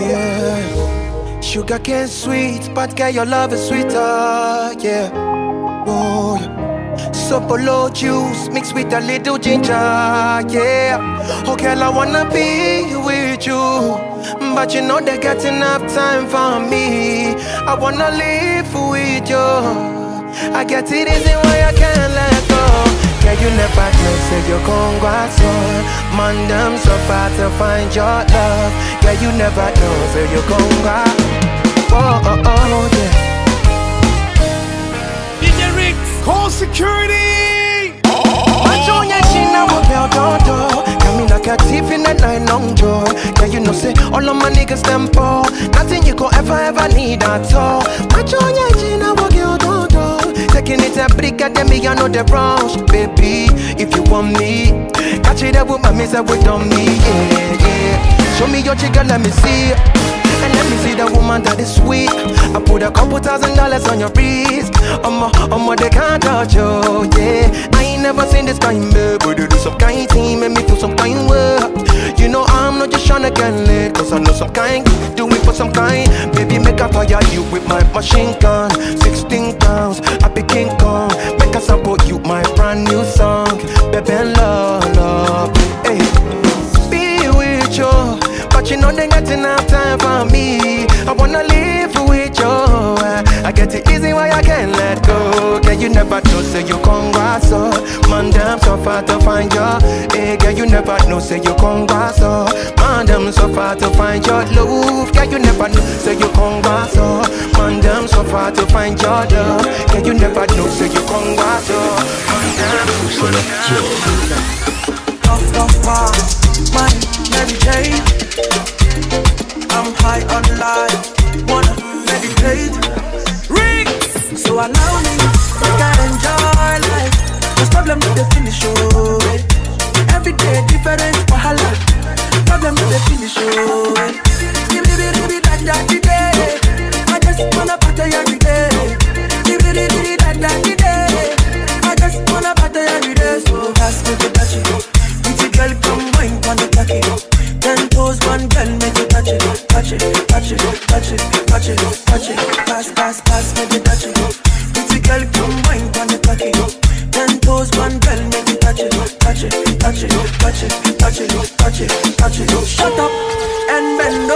yeah. Sugar cane sweet, but girl, your love is sweeter, yeah. Oh, yeah. Sobolo juice mixed with a little ginger, yeah. Oh, girl, I wanna be with you. But you know they got enough time for me. I wanna live with you. I get it easy why I can't let. Yeah, you never know, say you gon' go so Man, them so far to find your love. Yeah, you never know, say you gon' go oh, oh, oh, oh, yeah. DJ Ricks, call security. Machonya china wapea toto Kamina katif in the night long joy Yeah, you know say all of my niggas them poor. Nothing you could ever ever need at all. Machonya china wapea toto Taking it a brick at me I know the rush Baby, if you want me Catch it up with my miss up with on me Yeah, yeah Show me your jigger, let me see and let me see the woman that is sweet. I put a couple thousand dollars on your wrist. I'ma, I'ma, they can't touch you, yeah. I ain't never seen this kind, babe. But you do some kind thing, make me feel some kind way. You know I'm not just tryna get lit, cause I know some kind. Do it for some kind. Baby, make a fire you with my machine gun. 16 pounds, I be King Kong. Make I support you, my brand new never know, say you come back so. Man, damn, so far to find you. Hey, girl, you never know, say you come back so. Man, damn, so far to find your love. Girl, you never know, say you come back so. Man, damn, so far to find your love. Girl, you never know, say you come back so. Man, damn, off, off, off, money every day. I'm high on life, wanna meditate. Allow me, make I enjoy life. Cause problem with the finish, oh. Every day different wahala. Problem with the finish, oh. Give it, give it, that, that, day. I just wanna party every day. Give it, give it, that, that, day. I just wanna party every day. So ask me to touch it. Oh. Pretty girl, come wine on the cocky. Ten toes, one girl, make you touch it, touch it, touch it, touch it, touch it, touch it. Pass, pass, pass, make you touch it, touch it, touch it, touch it, touch it. Shut up and bend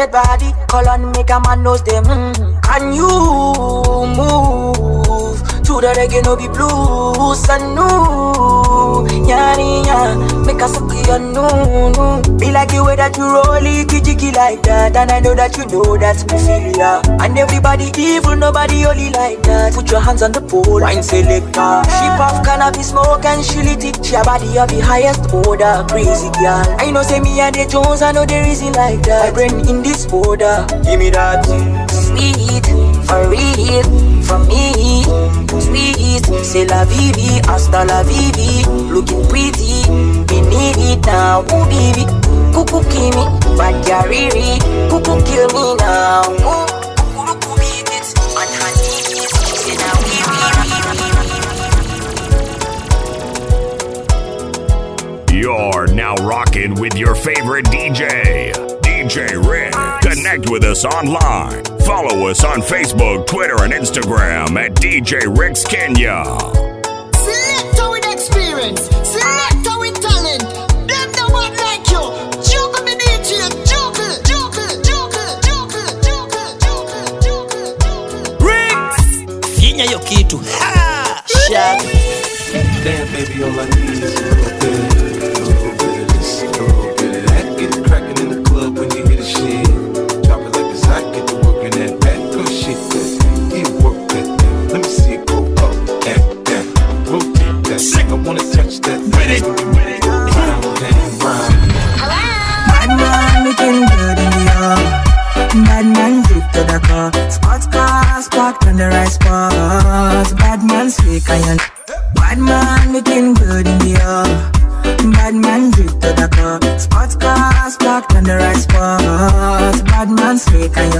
wicked body, color make a man knows them. Mm. And you move to the reggae no be blues and no Cause Be oh. like the way that you roll it, jiggy like that. And I know that you know that me feel ya. And everybody evil, nobody only like that. Put your hands on the pole, wine selector. She puff cannabis smoke and she lit it. She a body of the highest order, crazy girl. I know say me and the Jones, I know there isn't like that. My brain in this order, give me that. Sweet, for real, for me sweet. C'est la hasta la looking pretty. We need it now, ooh baby. Kimi, bad kill me now. Ooh. You're now rocking with your favorite DJ. DJ Red. Connect with us online. Follow us on Facebook, Twitter, and Instagram at DJ Ricks Kenya. Select our experience. Select our talent. Them the one like you. Juggle me DJ. Juggle, juggle, juggle, juggle, juggle, juggle, juggle, juggle. Rex! Finya yo kitu. Ha! Shag. Damn, baby, on my knees. it. Bad man looking good in the hall. Bad man zip to the car. Sports cars parked on the right spots. Bad man slick and Bad man looking good in the hall. Bad man zip to the car. Sports cars parked on the right spots. Bad man slick and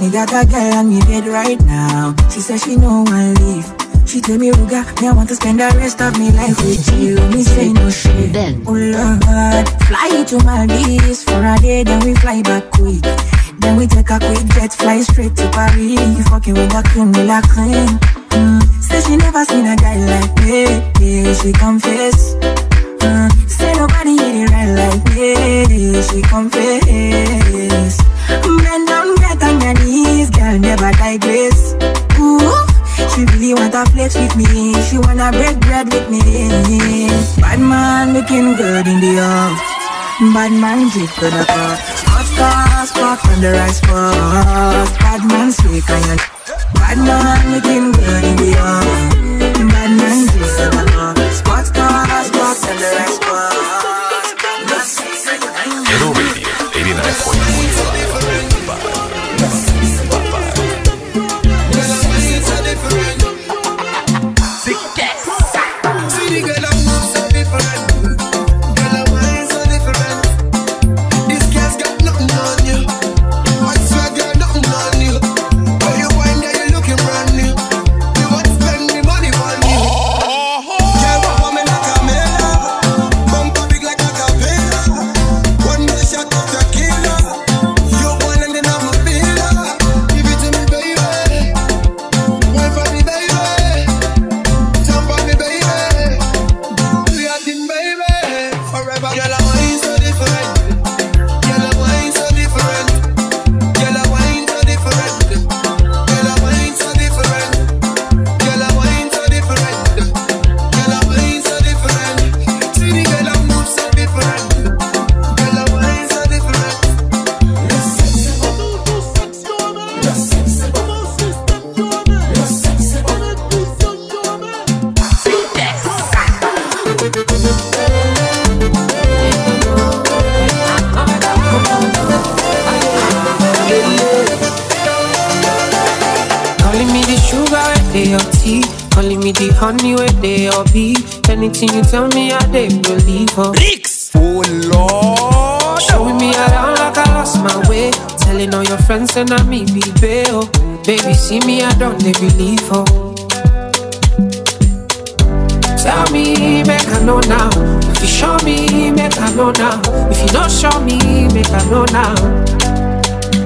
Me got a girl on me bed right now. She said she know I leave. She tell me, Ruga, me I want to spend the rest of me life with you. Me say no shit. Then, oh Lord, fly to Maldives for a day, then we fly back quick. Then we take a quick jet, fly straight to Paris. You fucking with the cream, with the cream. Mm. Say she never seen a guy like me. Yeah, she confess. Mm. Say nobody hit it right like me. She confess. Bend down, get on your knees, girl, never digress. She really want to flex with me. She wanna break bread with me. Bad man looking good in the off. Bad man drip to the cup. Spot car, spot on the right spot. Bad man sweet on your. Bad man looking good in the off. Bad man drip to the cup. Spot car, spot on the right spot.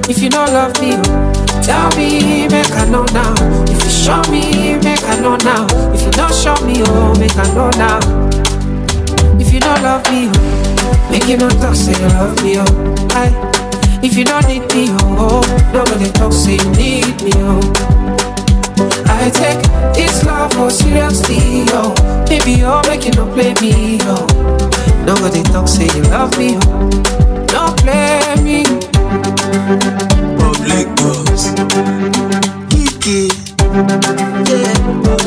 If you don't love me, oh, tell me, make I know now. If you show me, make I know now. If you don't show me, oh, make I know now. If you don't love me, oh, make you not talk, say you love me, oh. Aye. If you don't need me, oh, oh, nobody talk, say you need me, oh. I take this love for seriously, oh. Baby, oh, make you not play me, oh. Nobody talk, say you love me, oh. Don't play me. Public boss. Kiki. Yeah.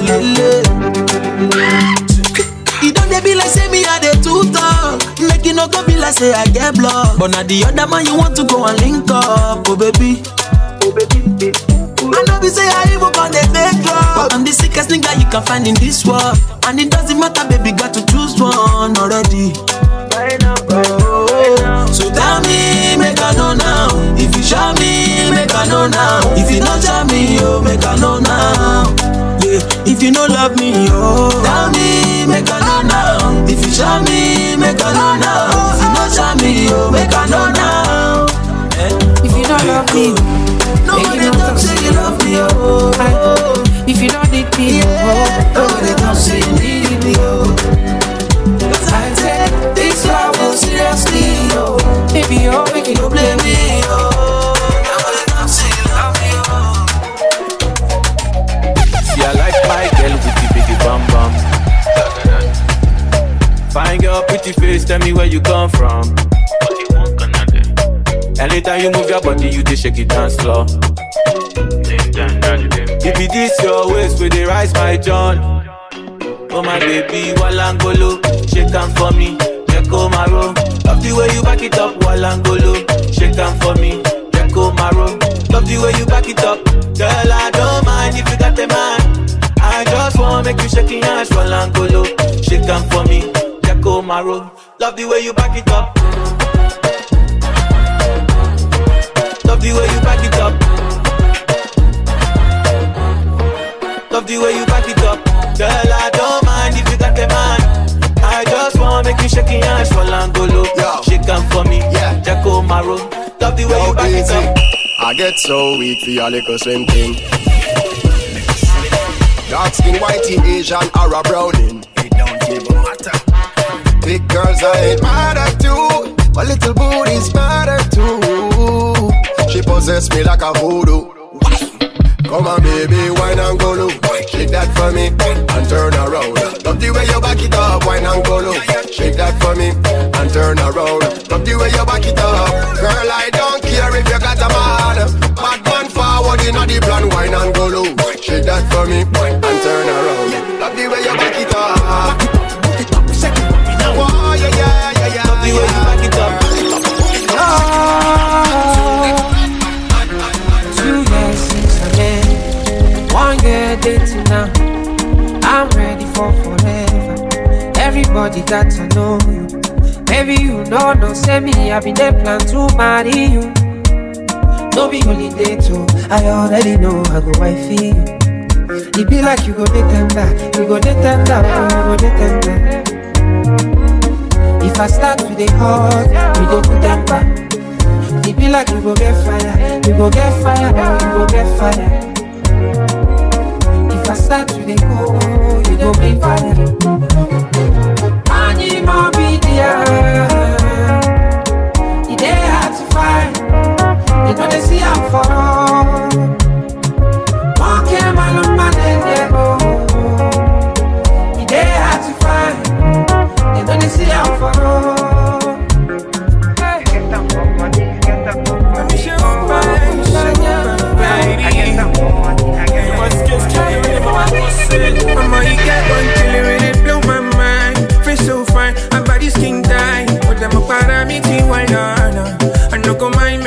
Lele. E don dey be like say me I dey too talk. Make e no go be like say I get block. But na the other man you want to go and link up, oh baby. Oh baby. baby. I know be say I even on the fake love But I'm the sickest nigga you can find in this world And it doesn't matter baby, got to choose one already I know now. If you don't tell me, oh, make I know now. Yeah, if you don't love me, oh Tell me, make I know now. If you show me, make I know now. If you don't tell me, oh, make I know now. Eh. If you don't love me, Nobody talk say you love me, oh. If you don't need me, oh, Nobody talk say you pretty tell me where you come from. Anytime you move your body, you just shake it dance floor. If it is your waist, where they rise my John. Oh my baby, Walangolo, shake am for me, Jeko Maro. Love the way you back it up, Walangolo, shake am for me, Jeko Maro. Love the way you back it up, girl. I don't mind if you got the man. I just wanna make you shake your ass, Walangolo, shake am for me, go my road. Love the way you back it up. Love the way you back it up. Love the way you back it up. Girl, I don't mind if you got a man. I just wanna make you shake your hands for Langolo. Yo. Shake them for me. Yeah. Jacko Maro. Love the way Yo, you back easy. it up. I get so weak for your little swim thing. Dark skin, whitey, Asian, Arab, browning. It don't even matter. Big girls I matter too. My little booty's matter too. She possess me like a voodoo. Come on, baby, wine and go low. Shake that for me and turn around. Love the way you back it up, wine and go low. Shake that for me and turn around. Love the way you back it up, girl. I don't care if you got a man. Bad man forward in the plan, wine and go low. Shake that for me and turn around. Love the way you back it up. The way you back it up. Ah. Two years since I met, one year dating now. I'm ready for forever. Everybody got to know you. Maybe you know, no, say me, I been there plan to marry you. No be holiday too, oh. I already know I go wife you. It be like you go dey tender, you go dey tender, oh, you go dey tender. If I start with the hot, we go put them back. It be like you go get fire, you go get fire, you go get fire. If I start with the cold, you go fire. Animal be. It hard to they see for all.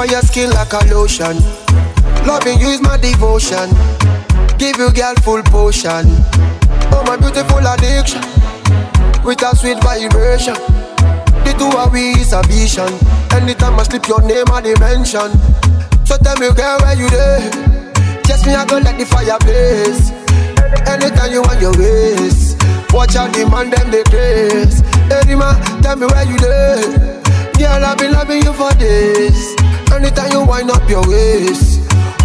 For your skin like a lotion. Loving you is my devotion. Give you girl full potion. Oh my beautiful addiction. With a sweet vibration. The two of we is a vision. Anytime I slip your name I dimension. So tell me girl where you there? Just me I go let the fire blaze. Anytime you want your ways. Watch out the man them they craze. Hey tell me where you there? Girl, I've been loving you for days. Anytime you wind up your waist,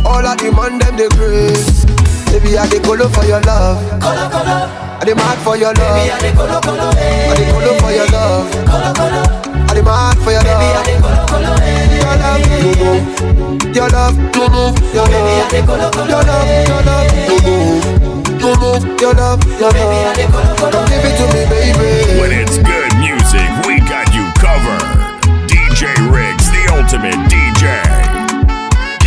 all I demand them the grace. Baby, I dey colo for your love. Colo colo. I dey mad for your love. Baby, I dey colo colo. I dey colo for your love. Colo colo. I dey mad for your love. Baby, I dey colo colo. Your love, you know. Your love, you know. Your love, Baby, I dey colo colo. Your love, your love, you know. You know. Your love, your love. Baby, I dey colo colo. Come give it to me, baby. When it's good music, we got you covered. DJ Ricks, the ultimate DJ.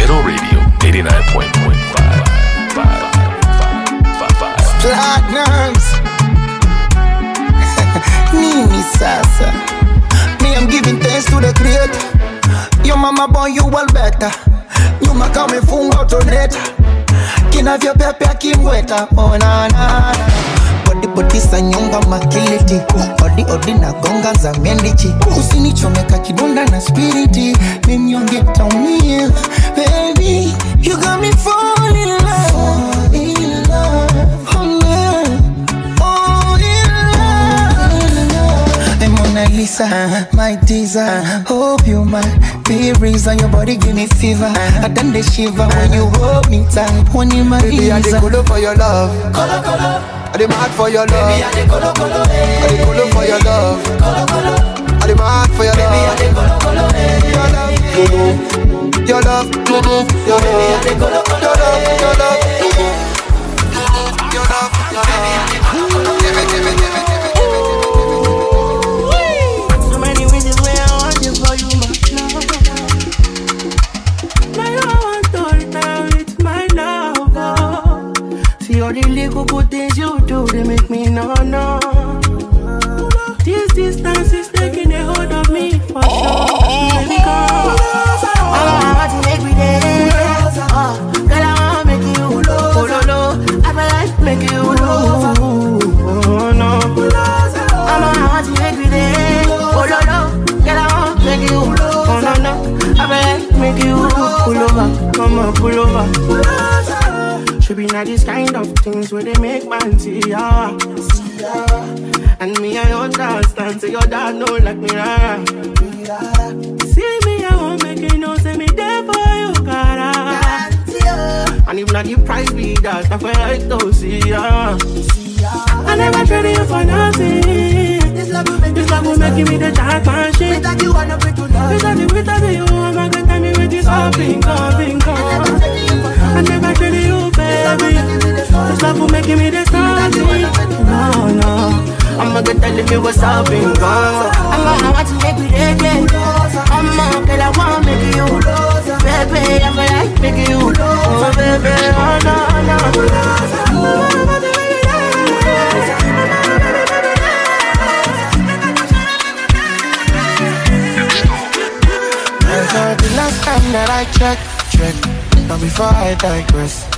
Ghetto Radio 89.5. Platinums. Nini sasa? Me I'm giving thanks to the creator. Your mama born you well better. Nyuma kama umefunga utoneta Kinavyopepea akimweta. Oh na na Body body sa nyonga makiliti Odi odi na gonga za miendichi Usinichomeka kidonda na spiriti Mimi taumia Baby You got me fall in love Fall in love Oh, love. In love. I'm Lisa my teaser. Hope you my be reason your body give me fever. I done the shiver when you hold me tight. When you my Baby, I for your love. Color, colo. I dey mad for your love. Baby, I dey colo, colo, eh. I dey colo for your love. Colo, colo. I dey mad for your love. Baby, I dey colo, colo, eh. Your love, your love, your love, your love, Baby, I dey colo, colo, your love, eh. your love, your love, your love. The little good things you do, they make me no no. This distance is taking a hold of me for sure. Let me. I want to make dance. Girl, I want to make oh, oh, no. I want to make me. Oh. Girl, I want to make you oh, no, no. I feel like make you pull over. Come on, pull over. Should be not these kind of things where they make man see ya. And me, I understand. Say your dad know like me, rara. See me, I won't make you know. Say me there for you, cara. Ah. And if not the price be that, I feel like to see ya. I never traded you for nothing. This love will make, this love will make me the jackpot shit. Without you, wanna break to love. Without you, without you, I'm not gonna tell me with this all being gone. Baby. This love will make me the something. No, no. I'ma tell you what's up and gone. I'm gonna watch you make me dead, I'ma want make you. Baby, I feel like make you. Oh, baby, oh, no, no. My girl, the last time that I checked, checked, now before I digress.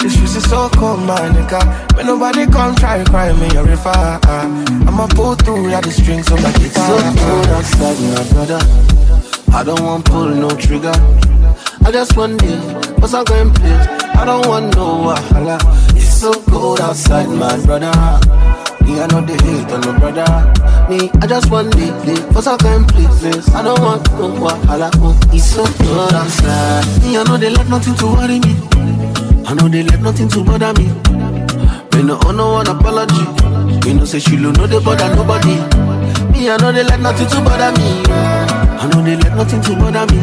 The streets is so cold, my nigga. Me nobody come try to cry me a river. I'ma pull through like the strings on my guitar. It's so cold outside, my brother. I don't want pull no trigger. I just want this, what's I going place? I don't want no wahala. It's so cold outside, my brother. Me, I know the hate on no brother. Me, I just want this, this what's I going places? I don't want no wahala. Oh, it's so cold outside. Me, I know they let nothing to worry me. I know they let nothing to bother me. Me no owe no one apology. Me no say she no they bother nobody. Me I know they let nothing to bother me. I know they let nothing to bother me.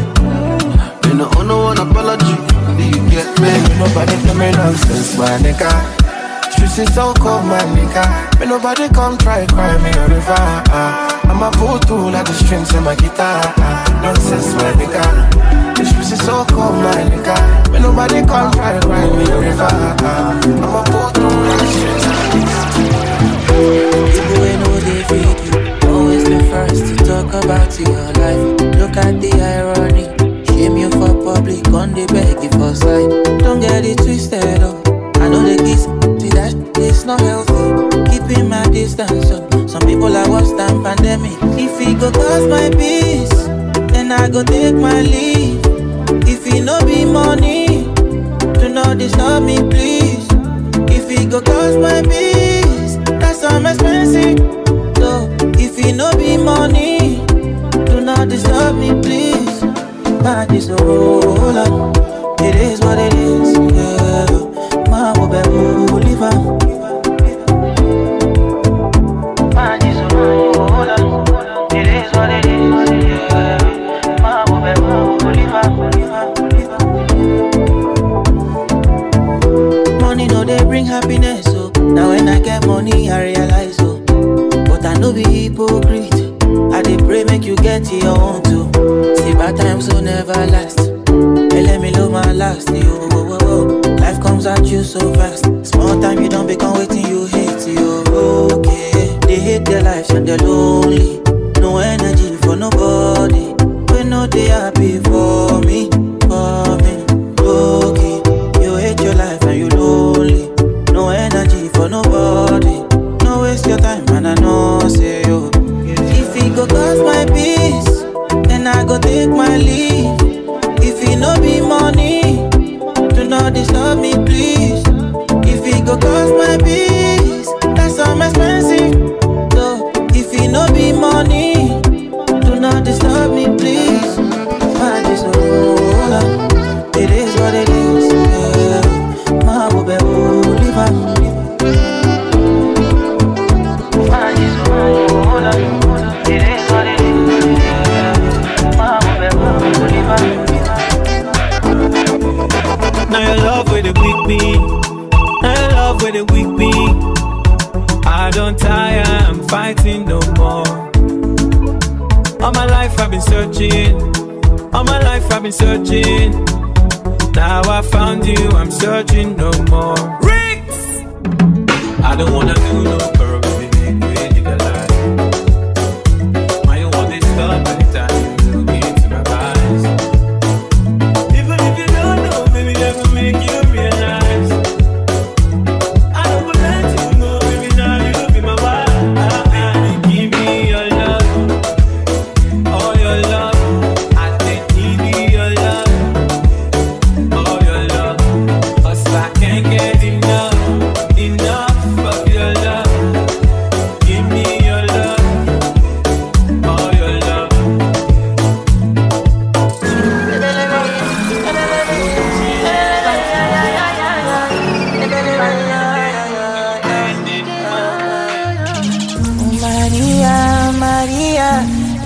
Me no owe no one apology. Do you get me? Me nobody tell me nonsense, my nigga. Is so cold, my nigga. Me nobody come try cry me a river. ah. I'ma pull through like the strings on my guitar. ah. Nonsense, my nigga. The streets is so cold, my nigga. Me nobody come try cry me a river. ah. I'ma pull through like the strings on my guitar. People ain't know they. Always the first to talk about your life. Look at the irony. Shame you for public, on the beg for side. Go take my leave. If it no be money, do not disturb me, please. If it go cost my peace, that's some expensive. So if it no be money, do not disturb me, please. Bad is a roll It is what it is,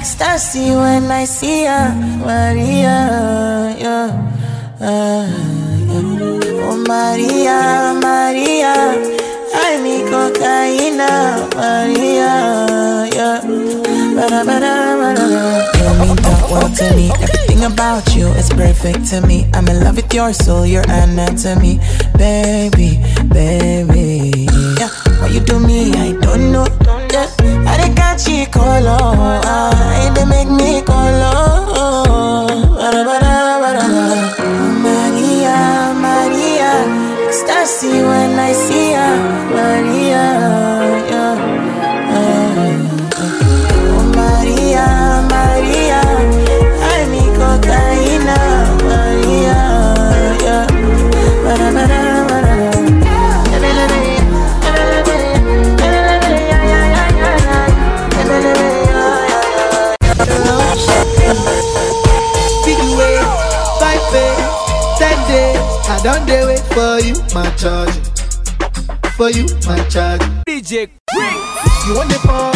ecstasy when I see her, Maria, yeah, uh, yeah. Oh Maria, Maria, ay mi cocaine, Maria, yeah. Ba-da, ba-da, ba-da. You mean the world to me. Everything about you is perfect to me. I'm in love with your soul, your anatomy, baby, baby. Yeah, why you do me? I don't know. Yeah they call, oh, Ah, they make me color. my charge. For you, my charge. DJ Ring. You want the ball?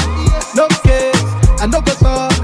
No case. I know the ball.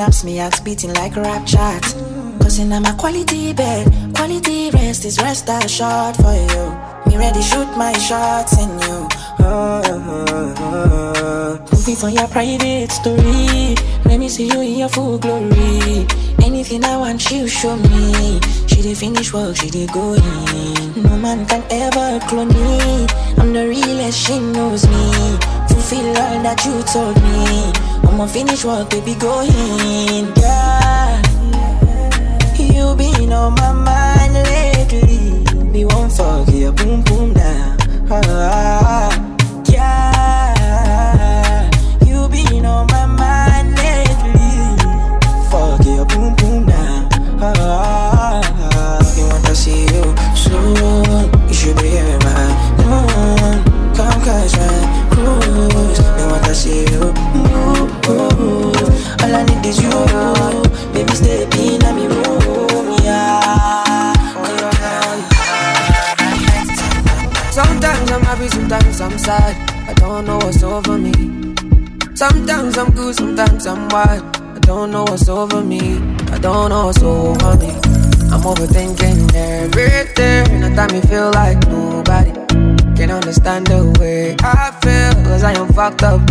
snaps, me out, beating like a rap chart. Cause in I'm a quality bed, quality rest is rest assured for you. Me ready shoot my shots in you. Moving for your private story. Let me see you in your full glory. Anything I want, you show me. She did finish work, she did go in. No man can ever clone me. I'm the realest, she knows me fulfill all that you told me. I'ma finish what baby, be in. Yeah. You been on my mind lately. Me won't forget, boom, boom, now. Ah, ah, ah. I don't know what's over me. I don't know what's over me. I'm overthinking everything. At time me feel like nobody can understand the way I feel. Cause I am fucked up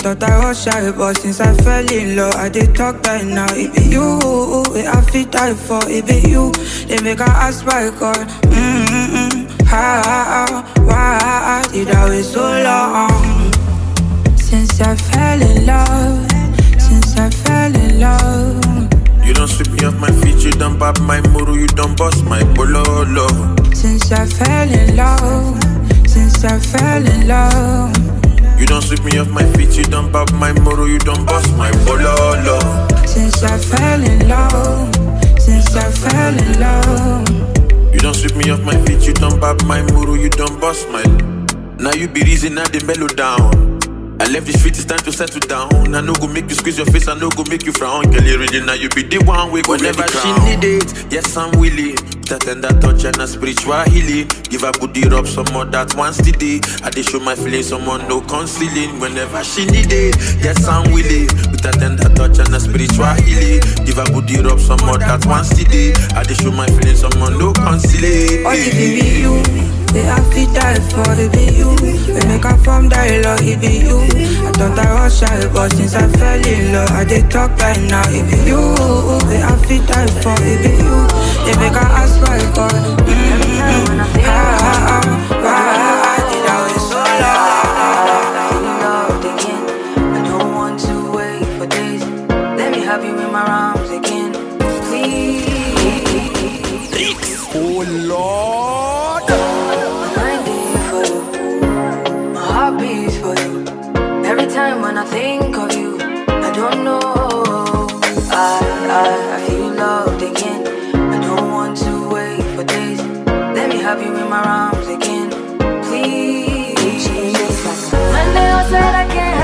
thought I was shy, but since I fell in love, I did talk right now, it be you. Have to die for it be you. They make a ask by God. Mm-mm-mm. How, why did I wait so long? Since I fell in love, since I fell in love. You don't sweep me off my feet, you don't pop my muru, you don't bust my bololo. Since I fell in love, since I fell in love. You don't sweep me off my feet, you don't pop my muru, you don't bust my bololo. Since I fell in love, since I fell in love. You don't sweep me off my feet, you don't pop my muru, you don't bust my. Now you be reason now the mellow down. I left the street, it's time to settle down. I no go make you squeeze your face, I no go make you frown. Girl, you ready now, you be the one way whenever she need it. Yes, I'm willing. That tender touch and a spiritual healing. Give her booty rub some more that one steady. I dey show my feelings, someone no concealing. Whenever she need it, yes, I'm willing. With that tender touch and a spiritual healing. Give her booty rub some more that one steady. I dey show my feelings, someone no concealing. What if it you? They have to die for the be you. We make a from dialogue, it be you. I thought I was shy, but since I fell in love, I did talk right now, it be you. They have to die for it be you. They make a ask by God. Mm-hmm. Ah, ah, ah, for you. Every time when I think of you, I don't know. I, I, I feel loved again. I don't want to wait for days. Let me have you in my arms again, please. They all said I can't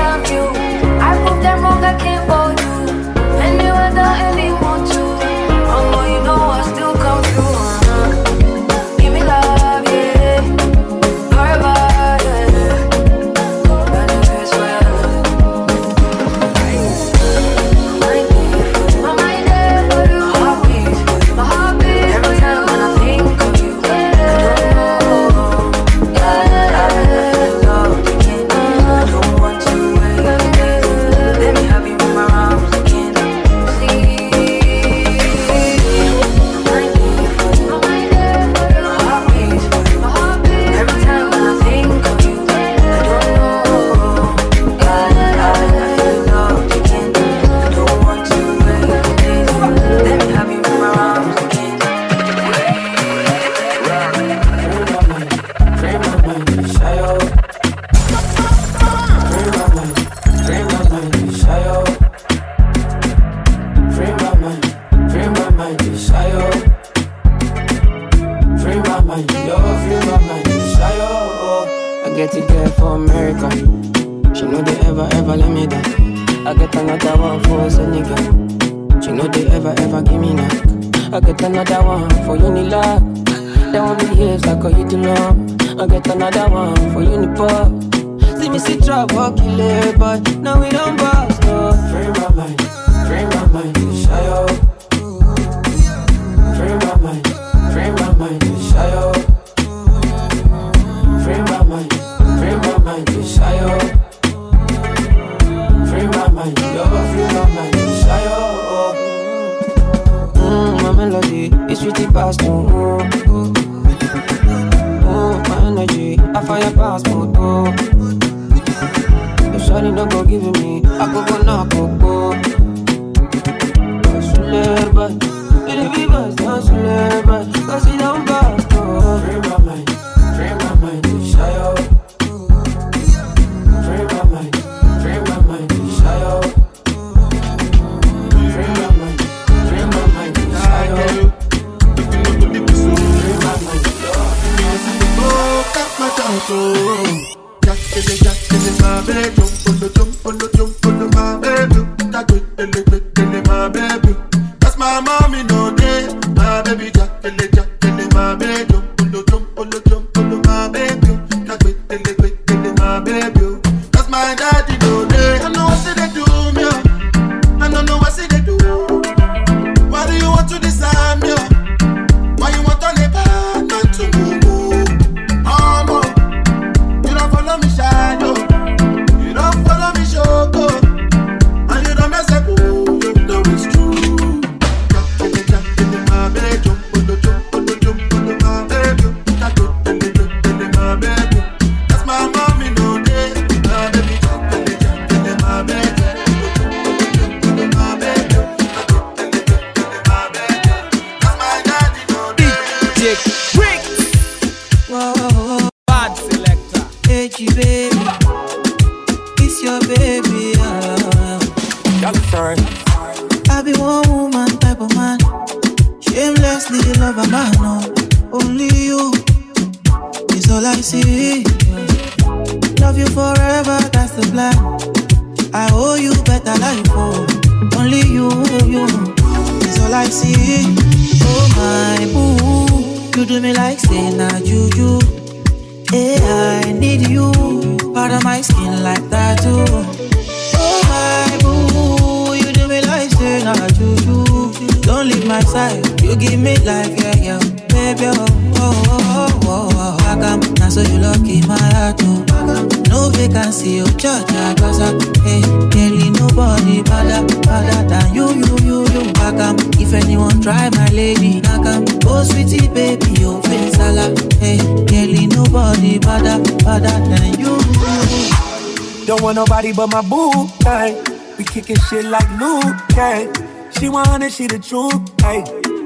but my boo, hey. We kicking shit like Luke, hey. She wanna, she the truth, hey.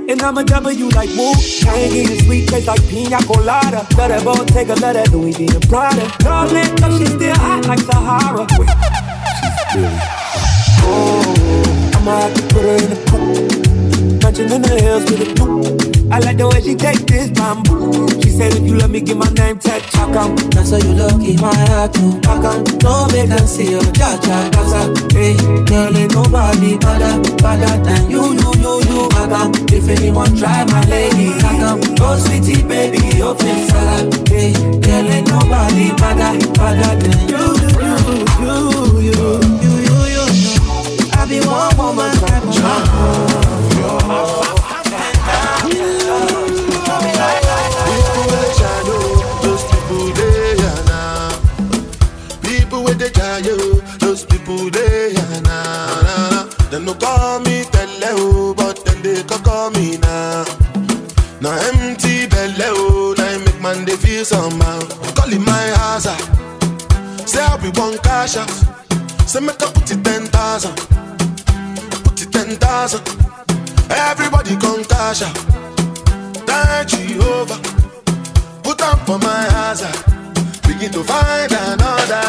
And I'm a W like Wu Tang, eating sweet taste like pina colada. Let that boat take a let that Louis V and Prada. Darling, but she still hot like Sahara. Wait, she's really Oh, I'ma have to put her in a coupe. Punching in the hills with a coupe. I like the way she take this bamboo. She said if you let me get my name tattooed, how come? Now so you lucky my heart. How come? No vacancy, oh, cha cha casa. Hey, girl, ain't nobody better, better than you, you, you, you. How come? If anyone try my lady, how come? Oh, sweetie, baby, your face salad. Hey, girl, ain't nobody better, better than you, you, you, you, you, you, you, you. I be one woman type of say make I put it ten thousand, put it ten thousand. Everybody come cash out. Thank Jehovah. Put up for my hazard. Ah. Begin to find another.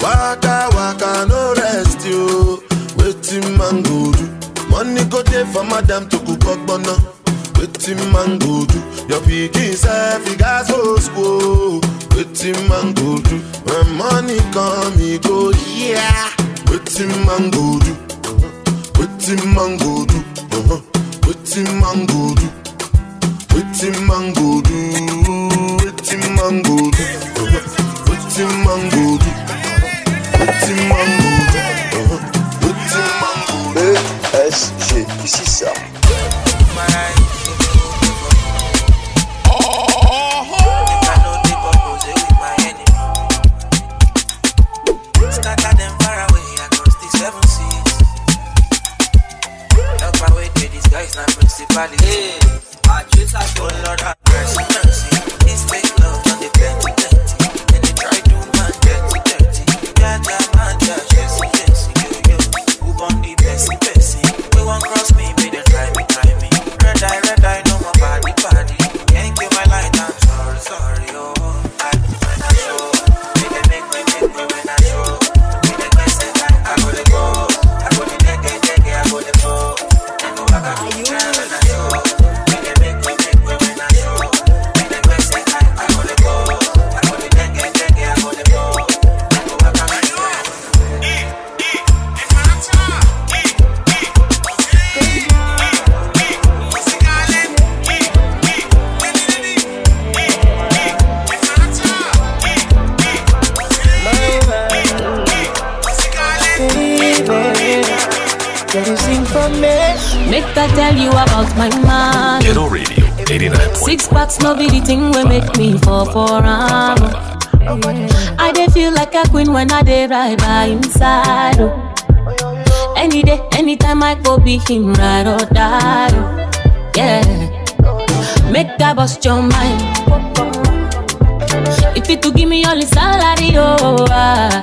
Waka waka no rest you. Waiting man go do. Money go there for madam to cook up bono. Ah. Waiting man go do. Your pikin self you gas go school. Waiting man go do. When money come he go yeah. Waiting man go do. Waiting man go do. Uh-huh. Waiting man go do. Waiting man go do. Waiting man go do. Uh-huh. Waiting man go do. Waiting man go do. Uh-huh. Waiting man go do. ESG, ici ça. Principality. Oh Lord, have mercy, you my man. Ghetto Radio 89. Six packs no be the thing will make me fall for am. I dey feel like a queen when I dey ride by inside. Oh. Any day, anytime I go be him ride or die. Oh. Yeah, make I bust your mind. If you to give me all the salary, oh. Ah.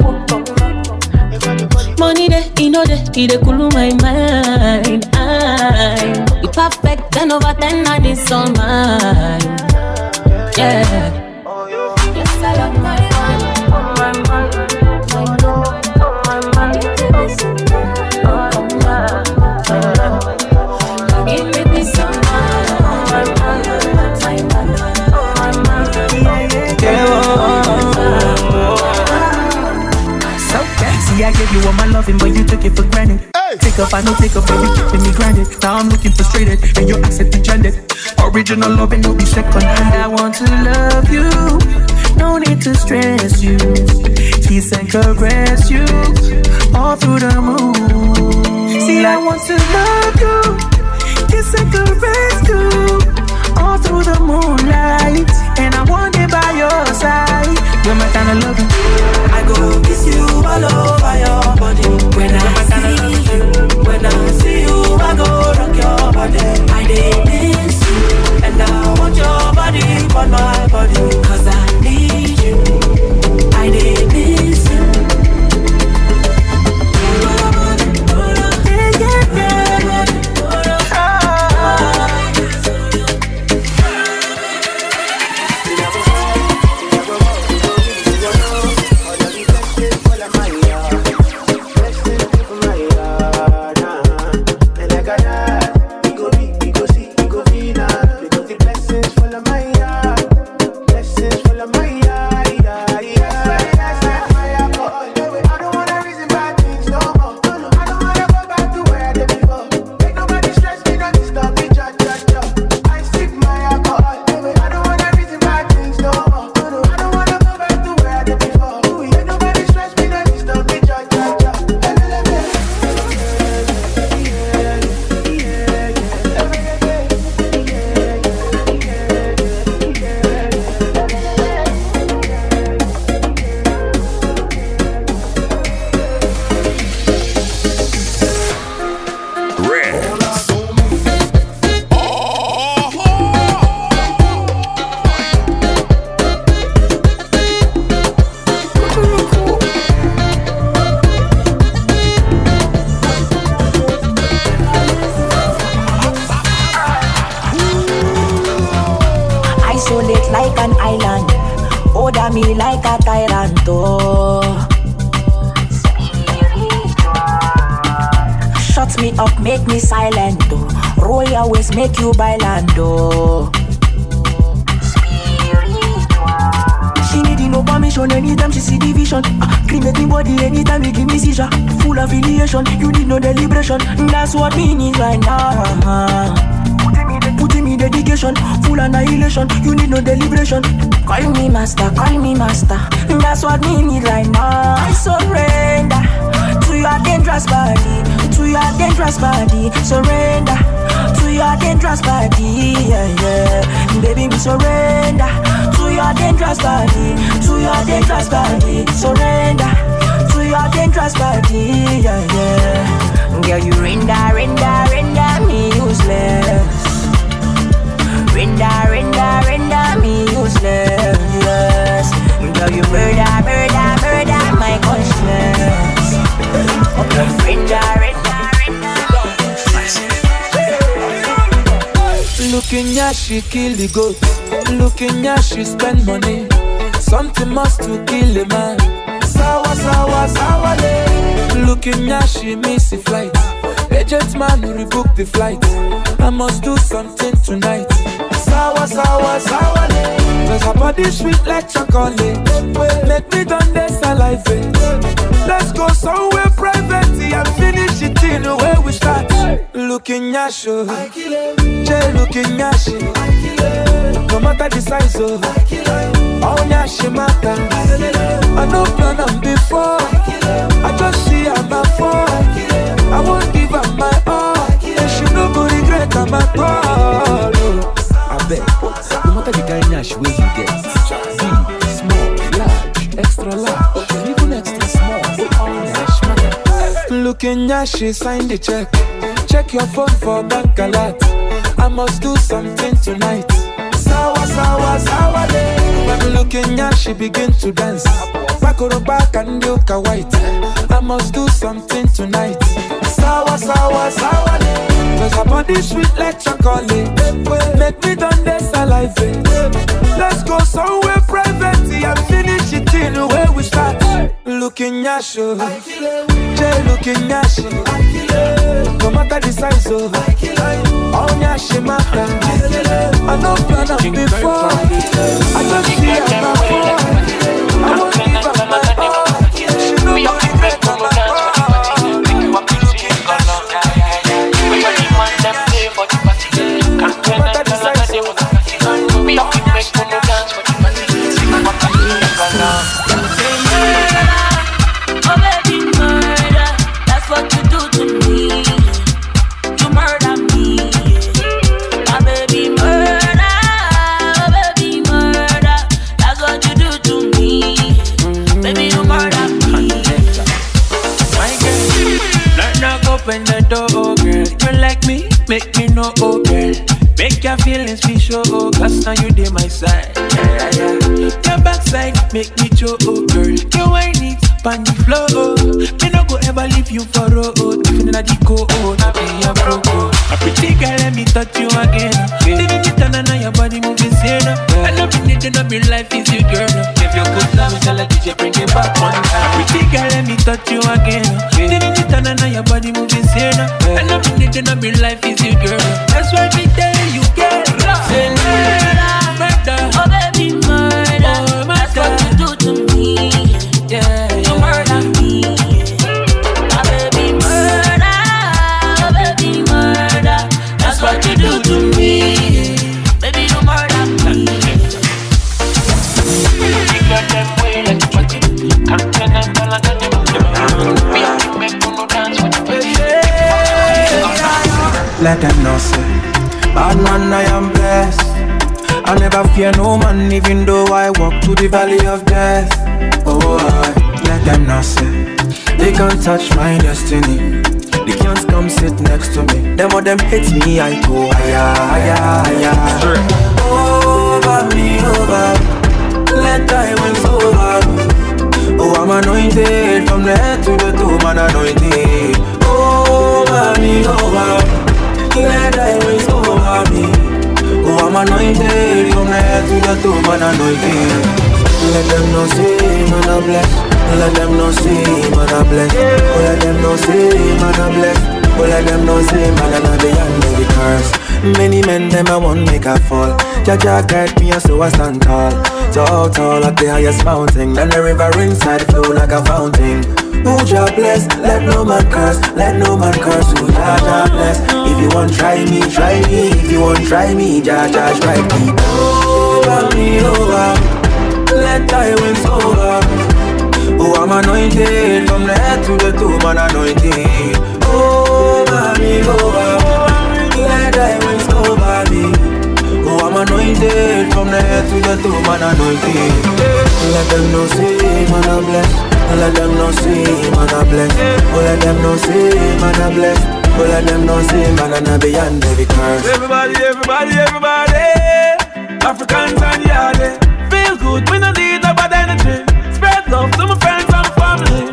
Money dey, you know dey, he dey cool my mind. I, you perfect, ten over ten, and it's all mine. Yeah. Yes, I love my man. Oh, my man. My man. Oh, my man. Oh, my man. Give me peace of mind. My time, my mind. Oh, my man. My man. Oh, my man. So See, I gave you all my loving, but you took it for granted. Up, I know, take up, baby, keeping me grounded. Now I'm looking frustrated, and your accent dejected. Original loving, no be second hand. I want to love you, no need to stress you. Kiss and caress you all through the moon. See, I want to love you, kiss and caress you yeah, she miss the flight. Agent man rebook the flight. I must do something tonight. Sawa, sawa, sawa, le. Cause her body sweet like chocolate. Make me done this salivate. Let's go somewhere private and finish it in the way we start. Looking yasho, Jay looking yashi. No matter the size of, all yashi matter. I no plan on before, I just see her my phone. I won't give up my all. She no regret I'm my ball. I bet. No matter the kind nash where you get, big, small, large, extra large, and even extra small. Nash matter. Looking nash, she signed the check. Check your phone for bank alert. I must do something tonight. Sour, sour, sour day. When looking nash, she begin to dance. Back on back and look a white. Eh? I must do something tonight. Sawa, sawa, sawa day. Cause her body sweet like chocolate. Eh? Make me done this alive. Eh? Let's go somewhere private and finish it in the way we start. Looking at you. Jay looking at you. No matter the size of On your she matter I know plan up before I just see her phone I won't She feelings be show, oh, oh, cause now you dey my side. Yeah, yeah, yeah. Your backside make me show, oh girl. You ain't it, pan the floor, oh. Me no go ever leave you for road. Even in a deco, oh, not oh, be a broco. A pretty girl, let me touch you again. Didn't you turn on your body moving sane? Oh. I know be needing up your life is you, girl. If you could love tell a DJ bring it back one time. A pretty girl, let me touch you again. Didn't you turn on your body moving sane? I know be needing up your life is you, girl. That's why me tell you. Murder. Oh baby, murder. Oh, That's what you do to me. Yeah, You murder me. My baby, murder. Oh baby, murder. That's what you do to me. Baby, you murder me. Let them know say Bad man I am blessed. I never fear no man even though I walk through the valley of death. Oh I let them know say. They can't touch my destiny. They can't come sit next to me. Them or them hate me I go higher higher higher. Over me over. Let thy wings over Oh I'm anointed from the head to the toe man anointed. Over me over anointed the head to the toe, man anointed Let them know say, man I bless. Let them know say, man I bless let them know say, man I bless let them know say, man I not beyond every curse Many men, them I won't make a fall Jah Jah guide me, so I stand tall. Tall, tall, at the highest mountain? And the river inside flow like a fountain who Jah bless, let no man curse, let no man curse. Who Jah Jah bless. If you want try me, try me. If you want try me, Jah Jah strike me. Over me, over. Let thy wings over. Oh, I'm anointed from the head to the toe, man anointed. Over me, over. Let thy wings over me. Oh, I'm anointed from the head to the toe, man anointed. Let them know, say, man, I'm blessed. Let them know, say, man, I'm blessed. Oh, let them know, say, man, I'm blessed. Oh, let them know, say, man, I'm not beyond every curse. Everybody, everybody, everybody. Africans and Yardie. Feel good, we no need no bad energy. Spread love to my friends and family.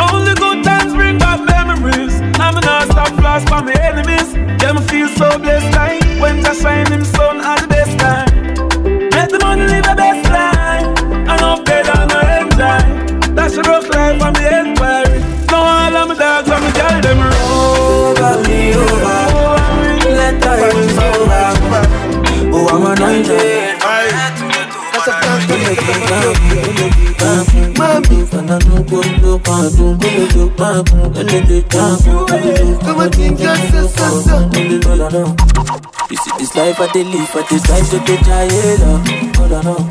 Only good times bring back memories. I'm not stop flash for my enemies. Them feel so blessed like when just shine him sun You see this life I dey live, I dey try to dey try it up. Oh.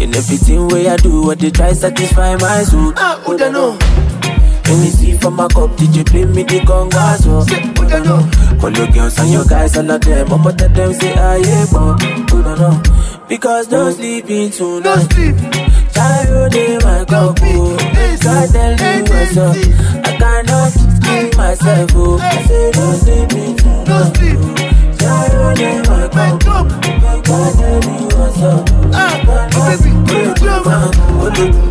In everything way I do, I dey try satisfy my soul. Hold on, oh. Let me see from my cup, did you play me the congas? Oh, oh. Call your girls and your guys, all of them. I'ma tell them say I yeah, but hold on, oh. Because no sleeping tonight. No sleep. In my cup, oh. God tell me what's up. I cannot keep myself, oh. I say no sleeping tonight. No sleep. In my cup. God tell me what's up. Ah, baby, put your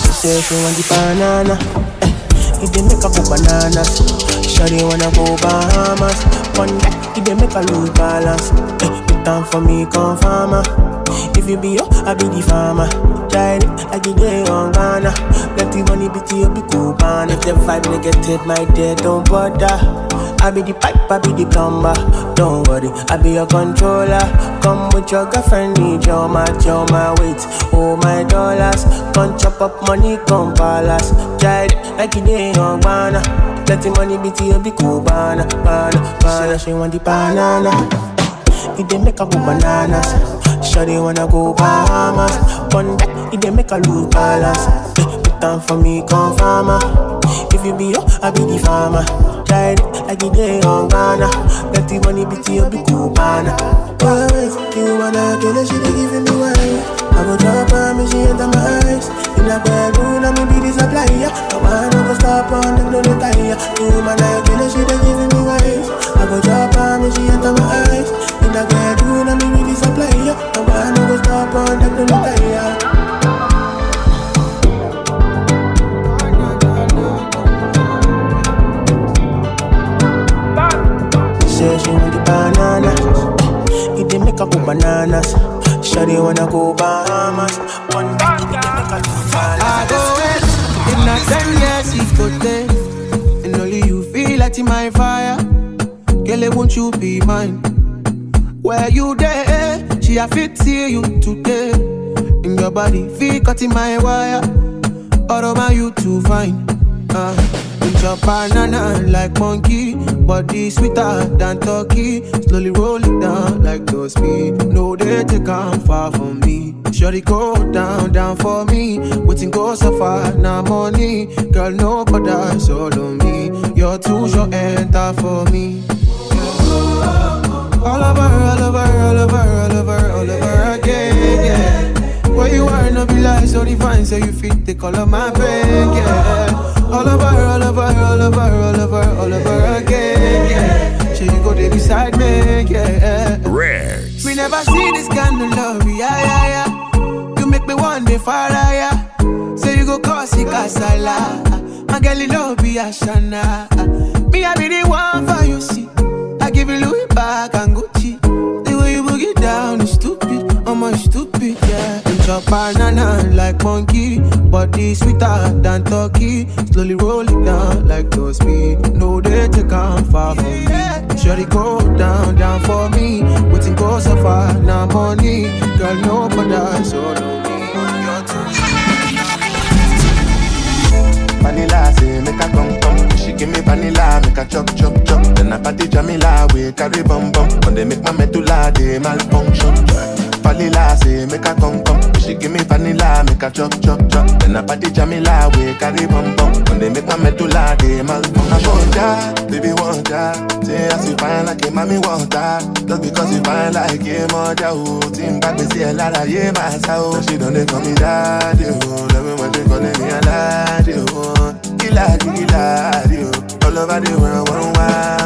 She say she want the banana. Eh, dey make her go bananas. Shawty wanna go Bahamas. One it dey make her lose balance. Eh, time for me, come farmer. If you be yo, I be the farmer. Child, I get day on Ghana. Plenty money, bitty, you be man. If the vibe negative, my dear, don't bother. I be the pipe, I be the plumber. Don't worry, I be your controller. Come with your girlfriend, need your match, your my weight, oh my dollars. Come chop up money, come palace. Child, like you day on Ghana. Plenty money, bitty, you be cool, banana, banana, banana. She want the banana. It dey make her go bananas. Shawty wanna go Bahamas. One day it dey make her lose balance. Put time for me, come farmer. If you be yo, I be the farmer. It like it day on Ghana. Plenty money, bitty, you be cool, banana. Always, you wanna kill her, she dey giving me wine. I go drop her, me she enter my eyes. In a bedroom, I me be the supplier. One no go stop on them, no retire. You wanna kill her, she dey giving me wine. I go drop her, me she enter my eyes. In a bedroom, I me be the supplier. One no go stop on them, no retire. Say she want the banana. It dey make her go bananas. Shawty wanna go Bahamas. One I go west in a ten years it go take, and only you feel like in my fire. Girl, won't you be mine? Where you there? She a fit see you today. In your body, feel cut in my wire. All over you to find. Uh, with your banana like monkey, body sweeter than turkey. Slowly roll it down like those speed. No, they take on far from me. Shorty go down, down for me. Waiting go so far, now money. Girl, no bother, solo me. You're too short, enter for me. All over, all over, all over, all over, all over again, yeah. Where you are, no be like so define, so you fit the color of my brain, yeah. All over, all over, all over, all over, all over again, yeah. You go there beside me, yeah. Red. We never see this kind of love, yeah, yeah, yeah. You make me one day far higher. Say you go cause it casala. My girl, you love be a shana. Me, I be the one for you, see. I give you Louis back and Gucci. The way you boogie down is stupid. I'm a stupid, yeah. Chop banana like monkey. Body sweeter than turkey. Slowly roll it down like those speed. No, they take on far from me. Shorty go down, down for me. Waiting go so far, now money. Girl, no bother, solo me. Vanilla say make her come come. She give me vanilla, make a chop chop chop. Then I party Jamila, we carry bum bum. When they make my medulla, they malfunction. Vanilla say make her come come. She give me vanilla, make her chop chop chop. Then I party Jamila, we carry bum bum. When they make my medulla, they malfunction. I want ya, baby want ya. Say as you fine like a mommy want ya. Just because you fine like a mother, oh. Team back me say a lot of yeah, my soul. She don't they call me daddy, oh. Love me when they calling me a daddy, oh. Killer, killer, oh. All over the world, I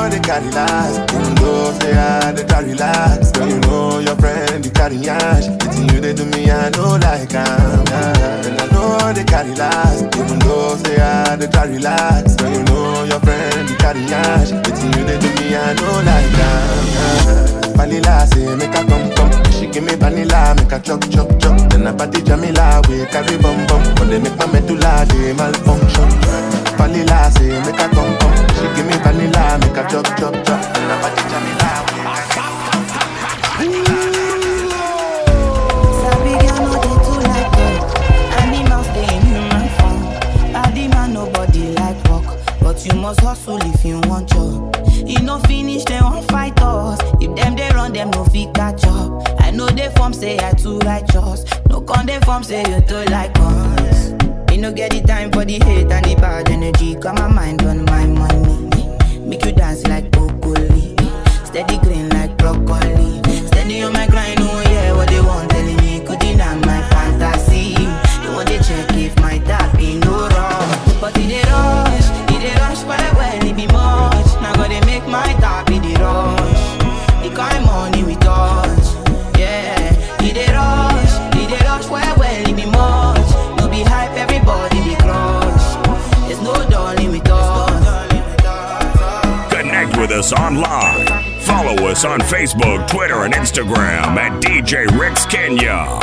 know they carry last Even though they are they try relax Girl, you know your friend, they carry ash. It's you they do me, I know like I'm. And I know they carry last Even though they are they try relax Girl, you know your friend, they carry ash. It's you they do me, I know like I'm. Vanilla say make her come come She give me vanilla, make her chop chop chop. Then I party Jamila, we carry bum bum. When they make my medulla, they malfunction Vanilla say make her come come She give me vanilla, make her chop chop chop Then I party Jamila, we Sabi girl no dey too like work. Animals dey. Body man nobody like work, but you must hustle if you want job. E no finish dem wan fight us. If dem dey run dem no fit catch up. I know dey form say I too righteous. No con dey form say you too like us. No get the time for the hate and the bad energy. Got my mind on my money. Make you dance like broccoli. Steady green like broccoli. Steady on my grind, us online. Follow us on Facebook, Twitter, and Instagram at DJ Ricks Kenya.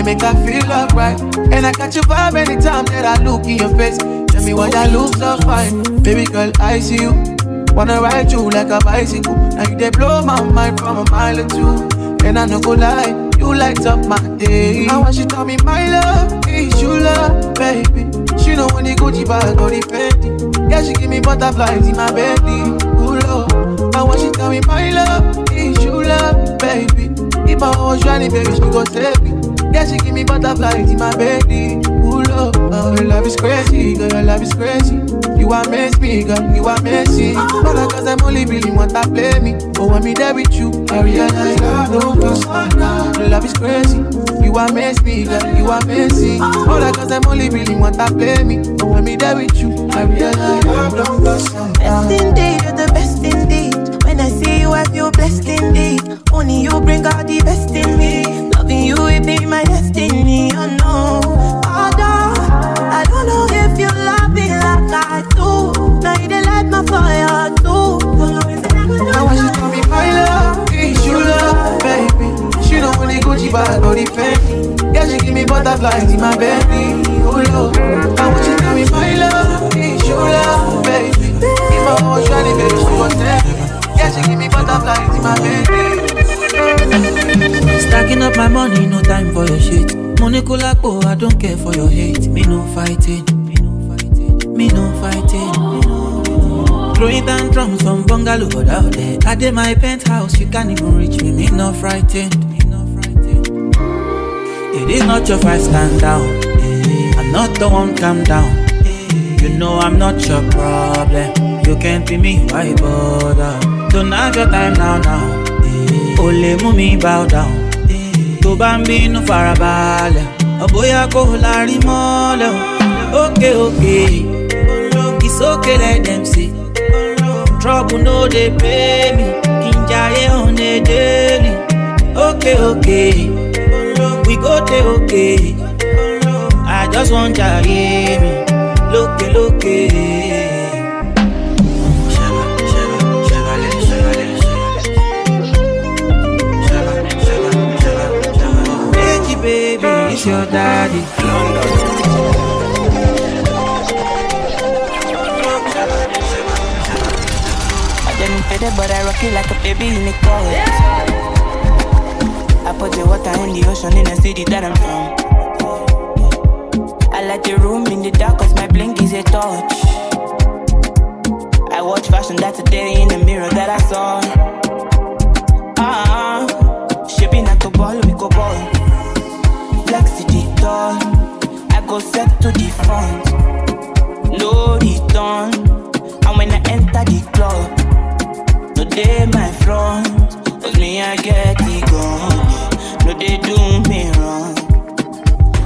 They make I feel alright. And I catch your vibe anytime that I look in your face. Tell me why that look so fine. Baby girl, I see you. Wanna ride you like a bicycle. Now you they blow my mind from a mile or two. And I no go lie, you light up my day. Now when she tell me my love is you love, baby. She know when the Gucci bag or the Fendi. Yeah, she give me butterflies in my belly. Ooh, Lord. And when she tell me my love is you love, baby. If I was running, baby, she go save me. Yeah, she give me butterflies in my belly. Ooh, love, oh, your love is crazy, girl, your love is crazy. You amaze me, girl, you amaze me. But cause I'm only really want to play me. But when me there with you, I realize love don't cost Your love is crazy. You amaze me, girl, you amaze me. But cause I'm only really want to play me. But when me there with you, I realize love don't cost Best indeed, you're the best indeed. When I see you, I feel blessed indeed. Only you bring out the best in me. You, will be my destiny. Oh no, Father, I don't know if you love me like I do. Now you dey light my fire too. Now when she tell me my love is you love, baby. She know when the Gucci bag or the Fendi. Yeah, she give me butterflies in my belly. Oh Lord. Now when she tell me my love is you love, baby. If I was running, baby, she was there. Yeah, she give me butterflies in my belly. Stacking up my money, no time for your shit. Money kulapo, oh, I don't care for your hate. Me no fighting. Me no fighting. me no fighting. Throwing down drums from bungalow out there. I did my penthouse, you can't even reach me. Me no frightened. It is not your fight, stand down. I'm not the one, calm down. You know I'm not your problem. You can't be me, why bother? Don't have your time now, now. Only mú mi bow down. Tó bá ń bínú farabalẹ̀, ọ̀bóyá kò lárí mọ́lẹ̀ o. Ókè ókè, it's okay let them say. Trouble no dey pay me, kí n jayé on a. Ókè ókè, we go okay. I just wan jayé mi, lókè lókè. It's your daddy. I didn't it, but I rock it like a baby in a coat. I put the water in the ocean in the city that I'm from. I like the room in the dark cause my blink is a touch. I watch fashion that's a day in the mirror that I saw. door. I go set to the front, no return. And when I enter the club, no day my front, cause me I get the gun. No they do me wrong.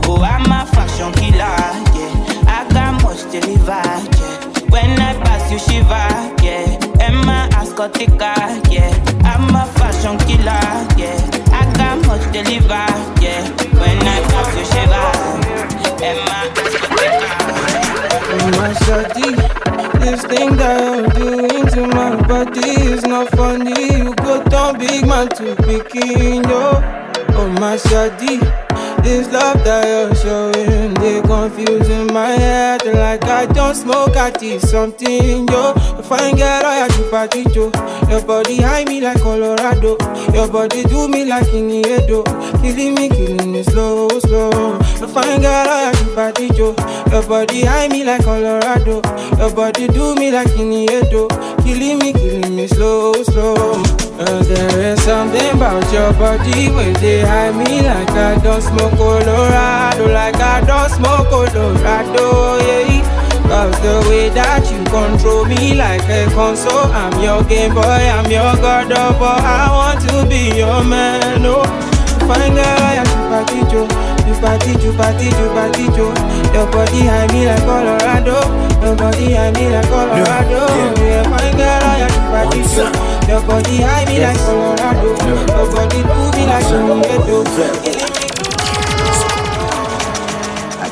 Oh, I'm a fashion killer, yeah. I got much deliver, yeah. When I pass you shiver, yeah. Emma my ass got thicker, yeah. I'm a fashion killer, yeah got much deliver, yeah. When I pass you shiver, and my Oh, my shawty, this thing that you're doing to my body is not funny. You go down big man to picking yo. Oh my shawty, this love that you're showing, they confusing my head like I don't smoke. I did something yo. You fine girl, I have to party yo. Your body high me like Colorado. Your body do me like Iniedo. Killing me, killing me slow, slow. You fine girl, I have to party yo. Your body high me like Colorado. Your body do me like Iniedo. Killing me, killing me slow, slow. Uh, there is something about your body where they high me like I don't smoke Colorado, like I don't smoke Colorado, yeah. Cause the way that you control me like a console, I'm your game boy, I'm your god of war. I want to be your man, oh. Fine girl, I am you party Joe. You party, you party, you party Joe. Your body high me like Colorado. Your body high me like Colorado. Yeah, fine girl, I am Joe. Your body high me like Colorado. Your body do me like Colorado.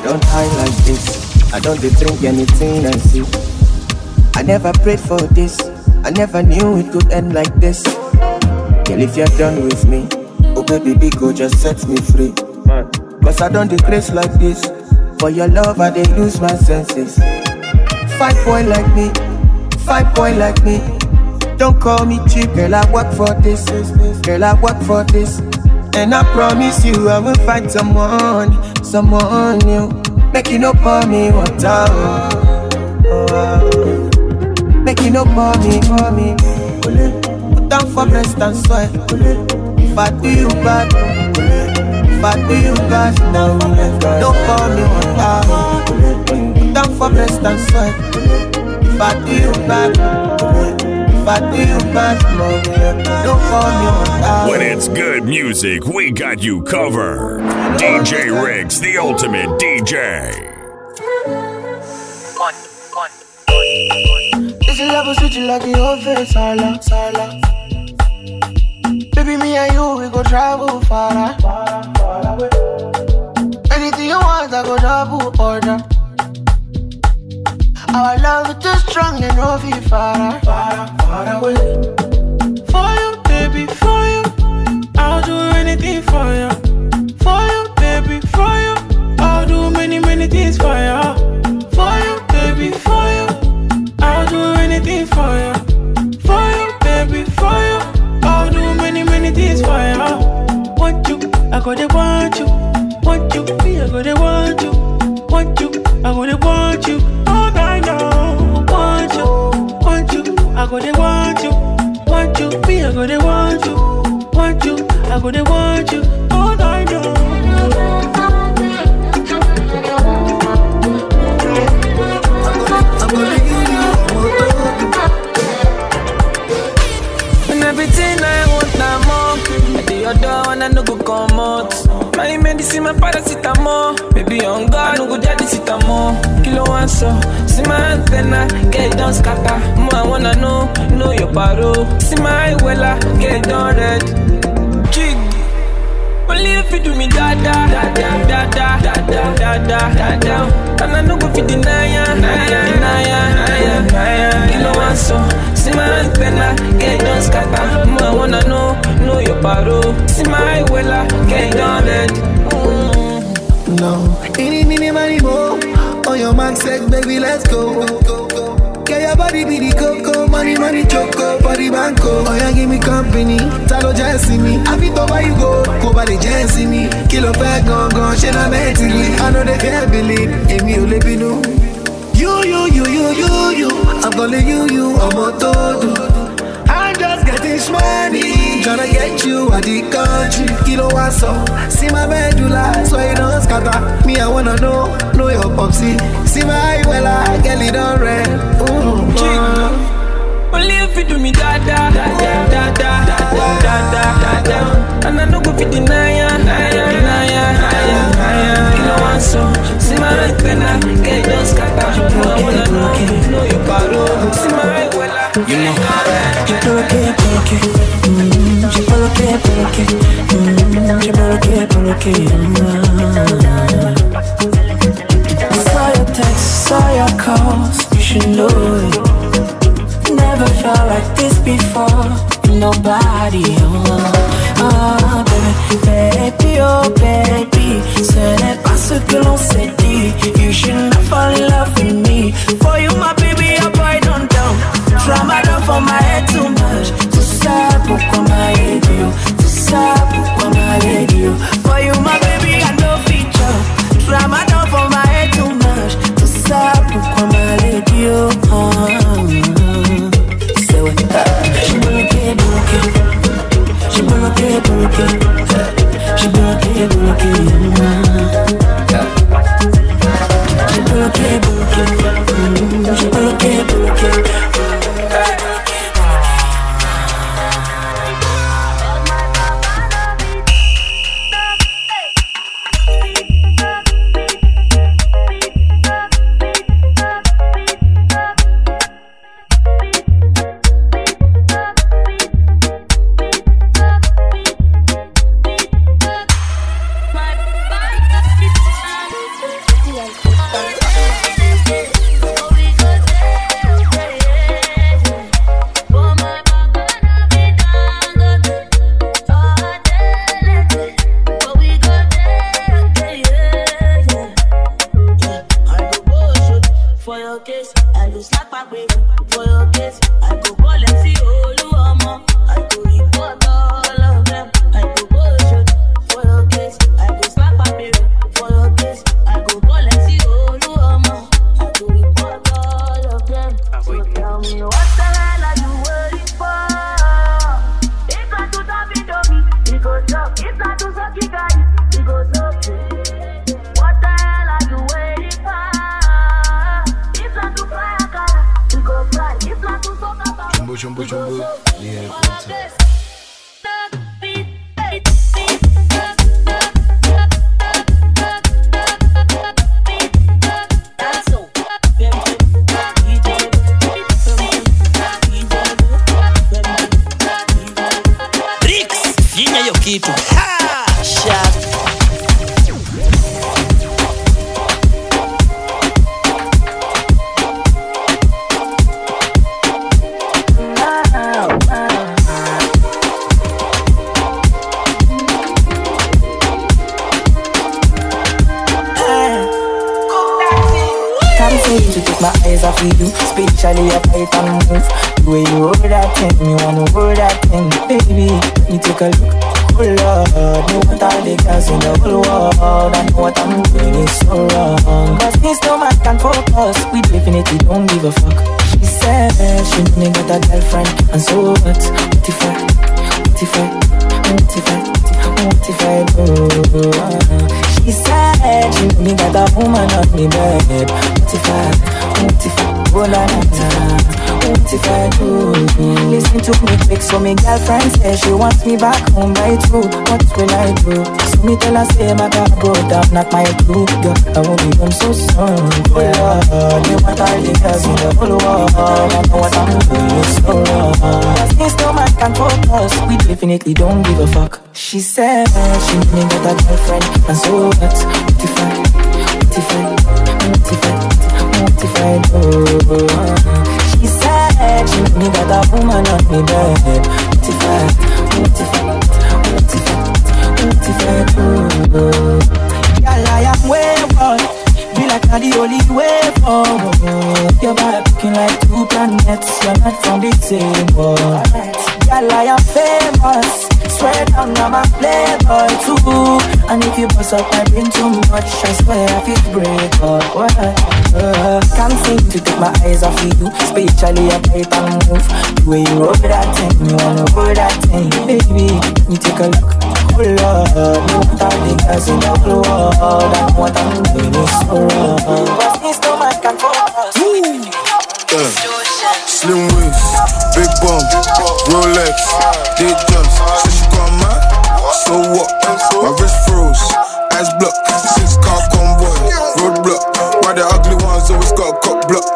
I don't hide like this. I don't drink anything I see. I never prayed for this. I never knew it could end like this. Girl, if you're done with me, oh baby, big go just set me free. Cause I don't decrease like this. For your love, I dey lose my senses. Five boy like me, five boy like me. Don't call me cheap, girl. I work for this, girl. I work for this, and I promise you, I will find someone, someone new. Make you no pour me water, oh. Make you no pour me, pour me. Put down for breast and sweat. If I do you bad, if I do you bad, no, don't pour me water. Put down for breast and sweat. If I do you bad. If I do you bad, no, don't pour me water. When it's good music, we got you covered. DJ Ricks, the ultimate DJ. This is level switch you like your face, silent, silent. Baby, me and you, we go travel far, far, far away. Anything you want, I go double order. Our love is too strong, and no feel far, far, far away. For you, baby, for you, I'll do anything for you. For you, baby, for you, I'll do many, many things for you. For you, baby, for you, I'll do anything for you. For you, baby, for you, I'll do many, many things for you. Want you, I go to want you. Want you, I go to want you. Want you, I go to want you. I go to want you. Want you, me, I go to want you. Want you, I go to want you. All night long. And everything I want, I'm. I do your door and I no go come out. My medicine, my paracetamol. Baby, on God, no go daddy more. Kilo one see my antenna, get done scatter. More I wanna know, know your paro. See my wella, get done red. Jig. Only if you do me da da da da da da da da da da da And I no go fit deny ya, deny ya, deny ya, deny ya, Kilo one see my antenna, get done scatter More I wanna know, know your paro See my wella, get done red No, any, mini, money, mo. On your mark, set, baby, let's go. Get your body be the coco, money, money, choco, body banco. Oh, yeah, give me company, talo jẹ́sí mi. Àfi tó bá you go, kó bá lè jẹ́sí mi. Kí ló fẹ́ gangan, ṣé na mentally? I know they can't believe, èmi ò lè bínú. You, you, you, you, you, you. I'm calling you, you, ọmọ tó dùn. I'm just getting money. Tryna get you out the country. Kilo wa so. See my medulla, so you don't scatter. Me, I wanna know, know your popsy. See my well, I get it on red. Ooh, uh. Only if you do me da da da da da da da da da da da And I no go fit deny ya, deny ya, deny ya, deny ya, deny ya Kilo one so, see my antenna, get it done scatter I wanna know, know your paro See my wella, You know, you J'ai bloqué, bloqué. Mmh, J'ai bloqué, bloqué. I saw your texts, saw your calls. You should know it. Never felt like this before. Nobody. Oh, oh baby, baby, oh baby. Ce n'est pas ce que l'on s'est dit. You should not fall in love with me. For you, my baby, I boy down down. Try my love on my head too much. can't, but to take my eyes off of you. Spiritually, I pray and move. The way you roll that thing, you wanna roll that thing, baby. Let me take a look. Oh Lord, you want the girls in the world. I want them doing it so wrong. But this no can focus. Yeah. Slim waist, big bum, Rolex, they just So she got mad. So what? My wrist froze, eyes blocked, six car gone. The ugly ones always got a cock block.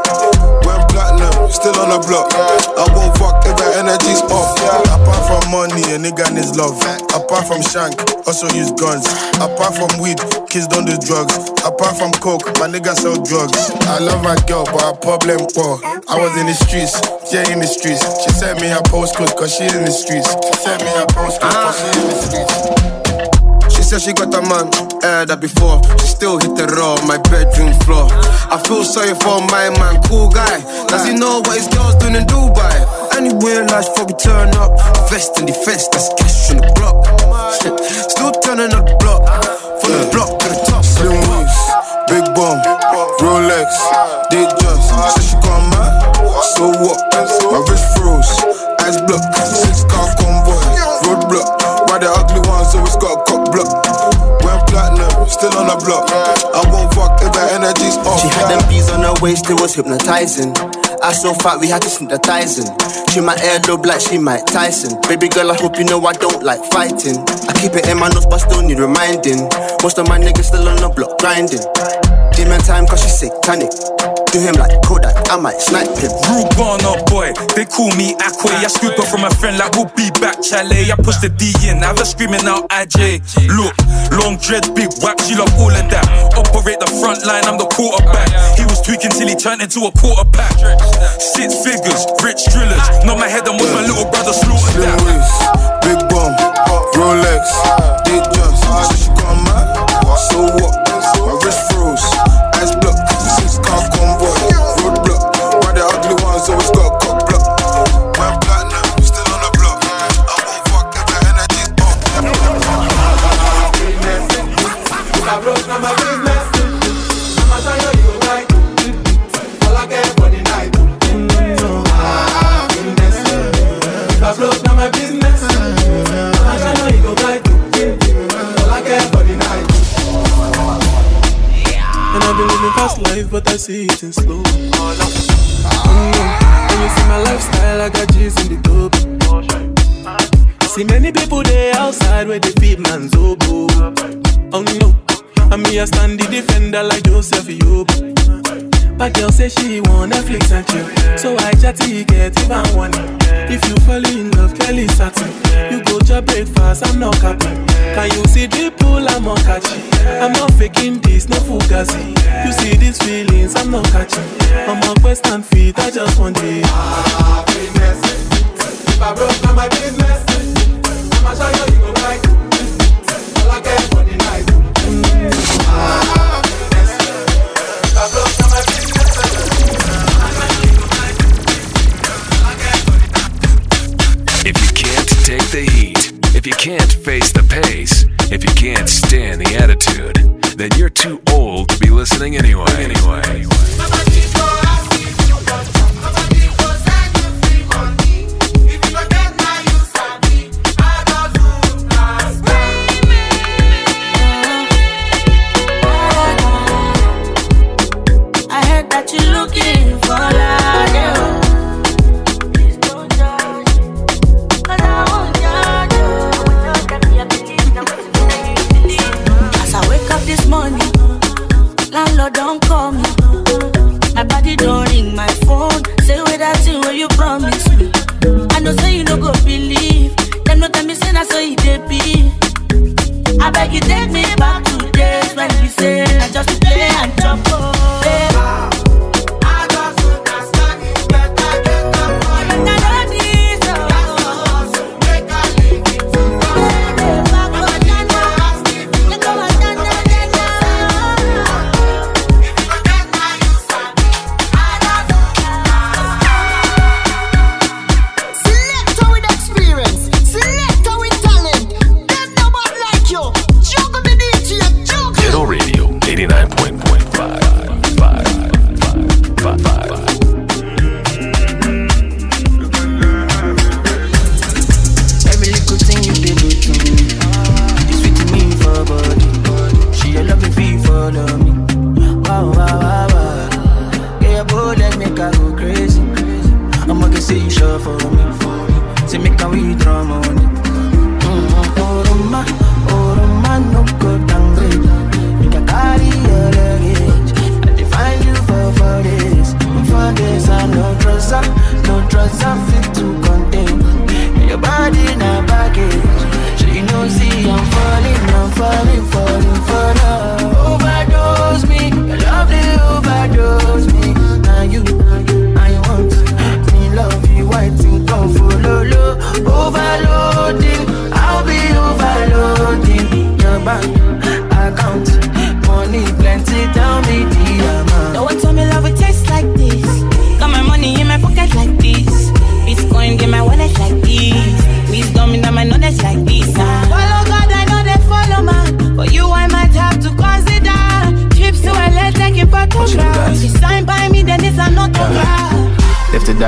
When platinum, still on the block. I won't fuck if that energy's off. Apart from money, a nigga needs love. Apart from shank, also use guns. Apart from weed, kids don't do drugs. Apart from coke, my nigga sell drugs. I love my girl, but her problem poor. I was in the streets, yeah, in the streets. She sent me her postcode, cause she in the streets. She sent me her postcode, cause she in the streets. She said she got a man heard that before. She still hit the raw on my bedroom floor. I feel sorry for my man, cool guy. Does he know what his girl's doing in Dubai? Anywhere life fuck we turn up. Vest in the fence, that's cash on the block. Still turning up the block. From the block to the top. Slim waist, big bomb, Rolex, did just. Said she got mad, so what? My wrist froze, eyes blocked. Six car convoy, roadblock. Why the ugly ones always got a cock block? Still on the block. I won't fuck if the energy's off. She had them bees on her waist, it was hypnotizing. I so fat we had to synthesize in. She my earlobe like she Mike Tyson. Baby girl, I hope you know I don't like fighting. I keep it in my nose, but still need reminding. Most of my niggas still on the block grinding. Demon time, cause she satanic. Do him like Kodak, I might snipe him. Rude Ghana boy, they call me Akwe. I scoop up from a friend like we'll be back, Chalet. I push the D in, have her screaming out IJ. Look, long dread, big whack, she love all of that. Operate the front line, I'm the quarterback. He was tweaking till he turned into a quarterback. Six figures, rich drillers. Not my head, and watch my little brother slaughter that. big bomb, Rolex, fast life, but I see it in slow. Mm, And you see my lifestyle, I got G's in the dope. See many people there outside where they feed man's oboe. Oh no, and me I stand the defender like Joseph Yobo. But girl say she want Netflix and chill, so I chat ticket if I want it. If you fall in love, Kelly satin. You go to breakfast, I'm not capping. Can you see the I'm not catching. I'm not faking this, no fugazi. You see these feelings, I'm not catching. I'm on and feet, I just want it. Business. If I broke, now my business. If you can't take the heat, if you can't face the pace, if you can't stand the attitude, then you're too old to be listening anyway. Anyway.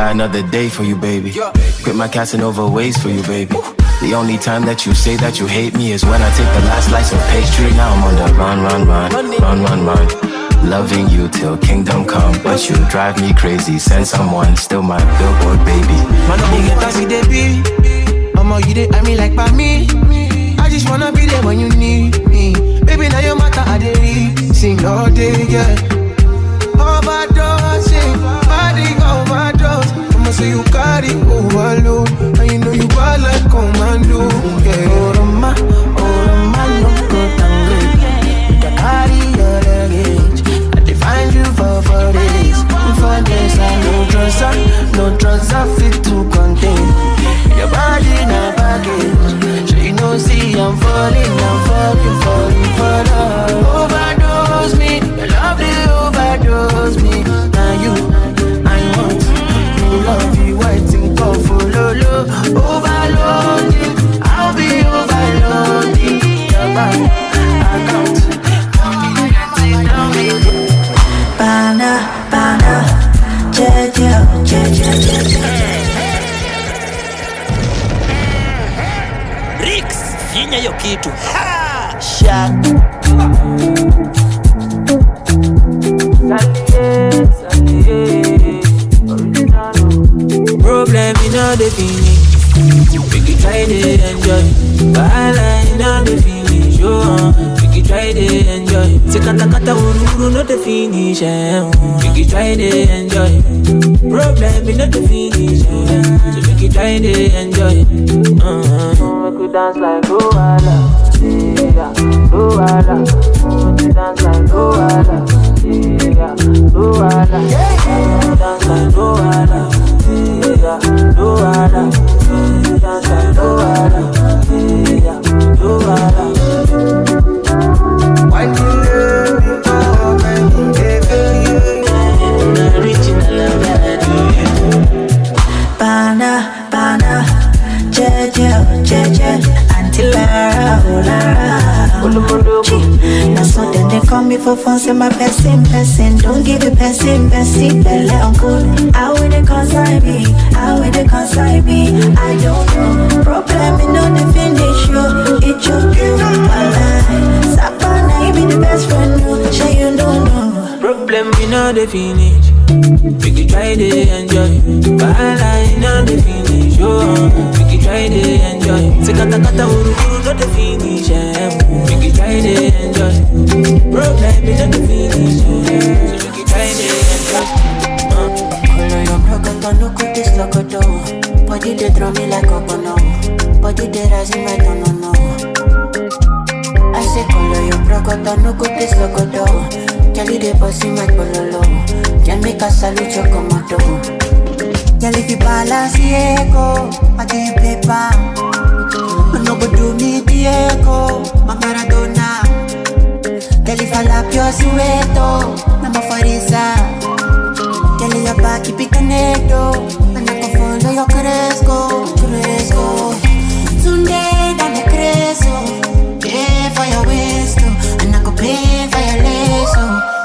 Another day for you, baby. Quit my Casanova ways for you, baby. The only time that you say that you hate me is when I take the last slice of pastry. Now I'm on the run, run, run, run, run, run. Loving you till kingdom come, but you drive me crazy. Send someone, still my billboard baby. Man, I'm get as it be. I'ma you dey I me like by me. I just wanna be there when you need me. Baby, now your matter I read. Sing all day, yeah. Body I'ma say you carry overload, and you know you bad like commando, yeah. Oroma, oroma, no go tango. You can carry your luggage. I dey find you for for days, for days. I no trouser, no trouser fit to contain your body na baggage. So you know, see I'm falling, I'm falling, falling love. Overdose follow. I'll be overloading your bank. Bana, bana, jeje, jeje, jeje. Rix, finya hiyo kitu. Ha! Problem in all the finish. We can try to enjoy. Wahala in all the finish. Oh, we can try to enjoy. Say kata kata uru uru not the finish. Eh. We can try to enjoy. Problem in all the finish. Eh. So we can try to enjoy. Uh-huh. We could dance like Luala. Yeah, Luala. We could dance like Luala. Yeah, Luala. We could dance like Luala. Yeah, Luala. We could dance like Luala. Yeah, Luala. Bana, bana, jeje, jeje, until Lara, oh Lara. Chi, Now so then they call me for fun, say my person, person. Don't give it person, person, belly uncle. How will they consign me? How will they consign me? I don't know. Problem in on the finish, yo. It your oh, you, Bana. Sapana, you be the best friend, oh. no. Sure you don't know. Problem we know the finish. We can try to enjoy. Wahala in all the finish. Oh, we can try to enjoy. Say kata kata uru uru not the finish. Eh. We can try to enjoy. Problem we know the finish. eh. So we can try to enjoy. Color your broken, no quick this locoto. Body they throw me like a bono. Body they rise in my don't know. Say color your broken, no quick this locoto. Jelly they bossy my pololo. Can make a salute your commando. Girl, if you balance Diego, I give you paper. No go do me Diego, my Maradona. Girl, if I lap your sueto, I'm a farisa. Girl, your back keep it connected, and I follow your cresco, cresco. Go for your oh,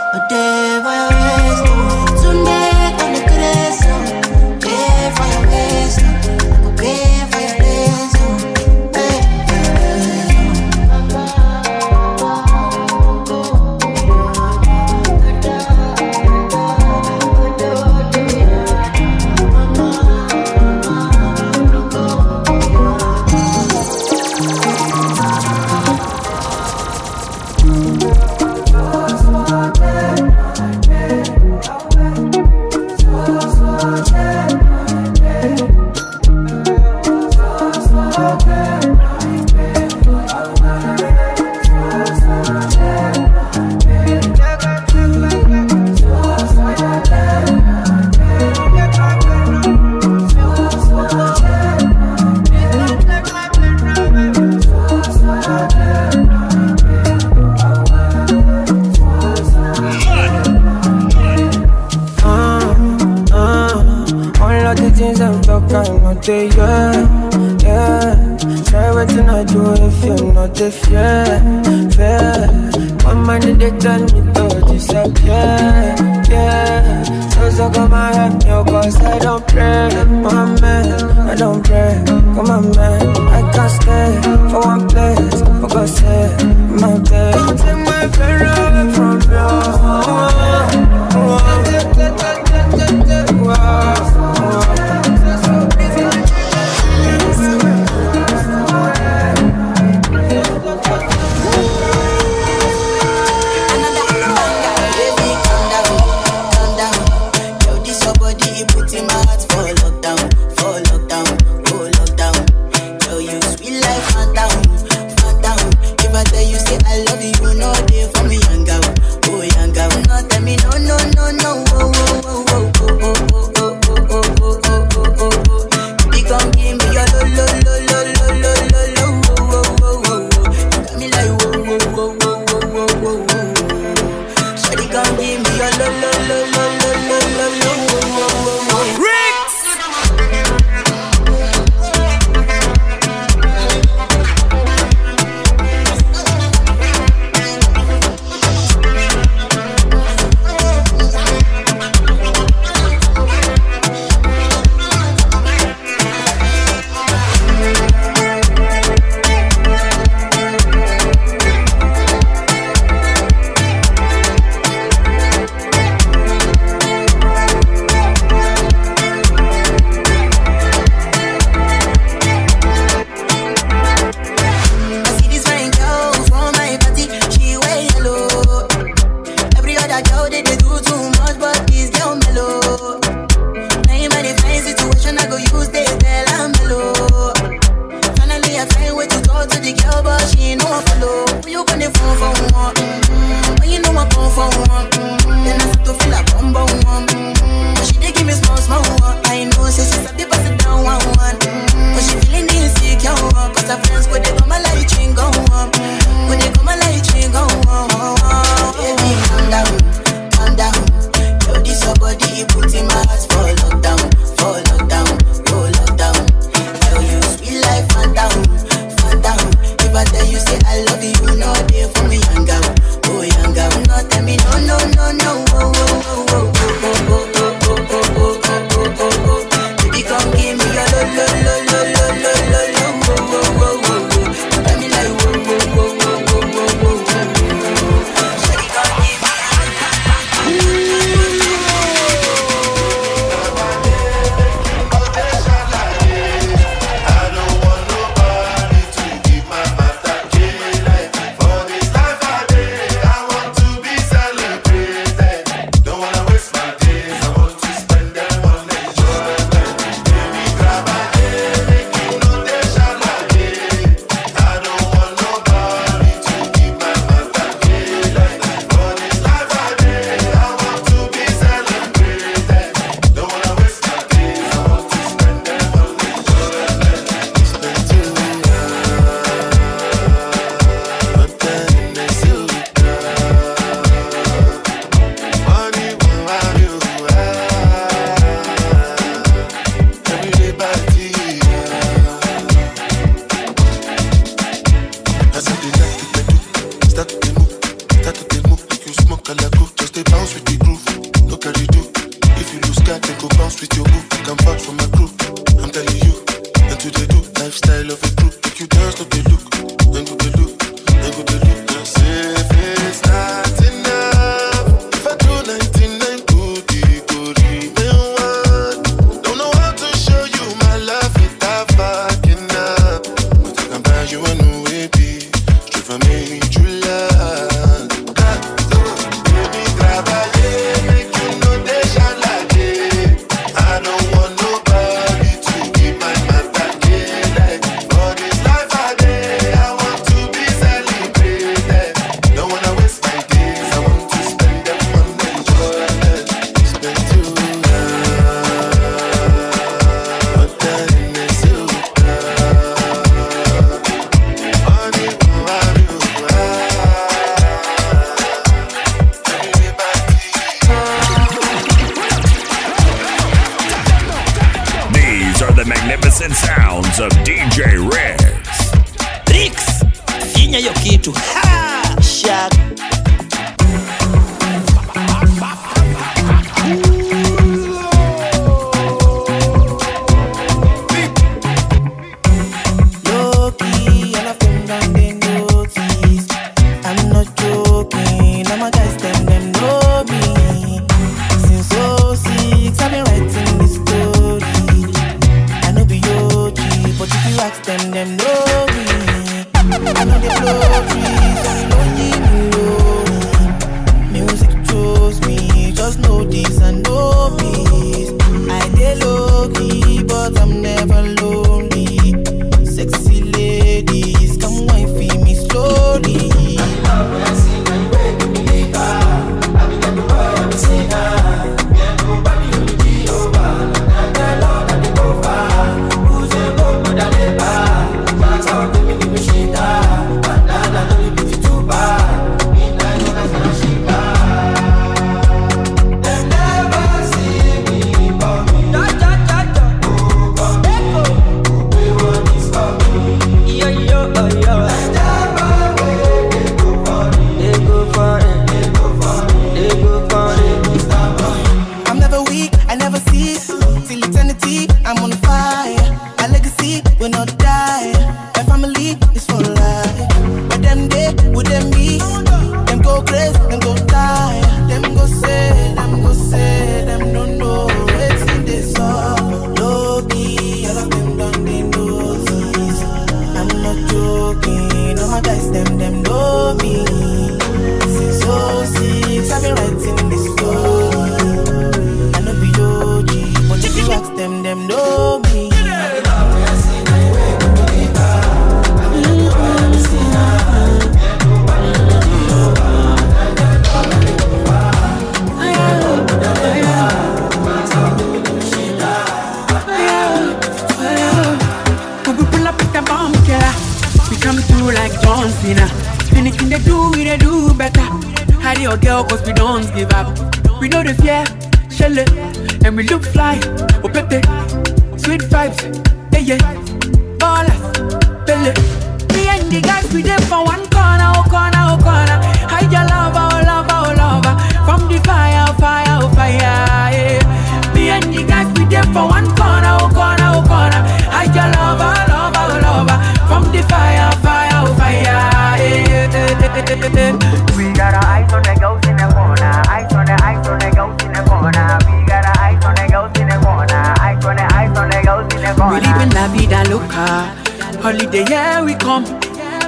We got our eyes on the ghost in the corner. Eyes on the eyes on the ghost in the corner. We got our eyes on the ghost in the corner. Eyes on the eyes on the ghost in the We live in la vida loca. Holiday, here we come.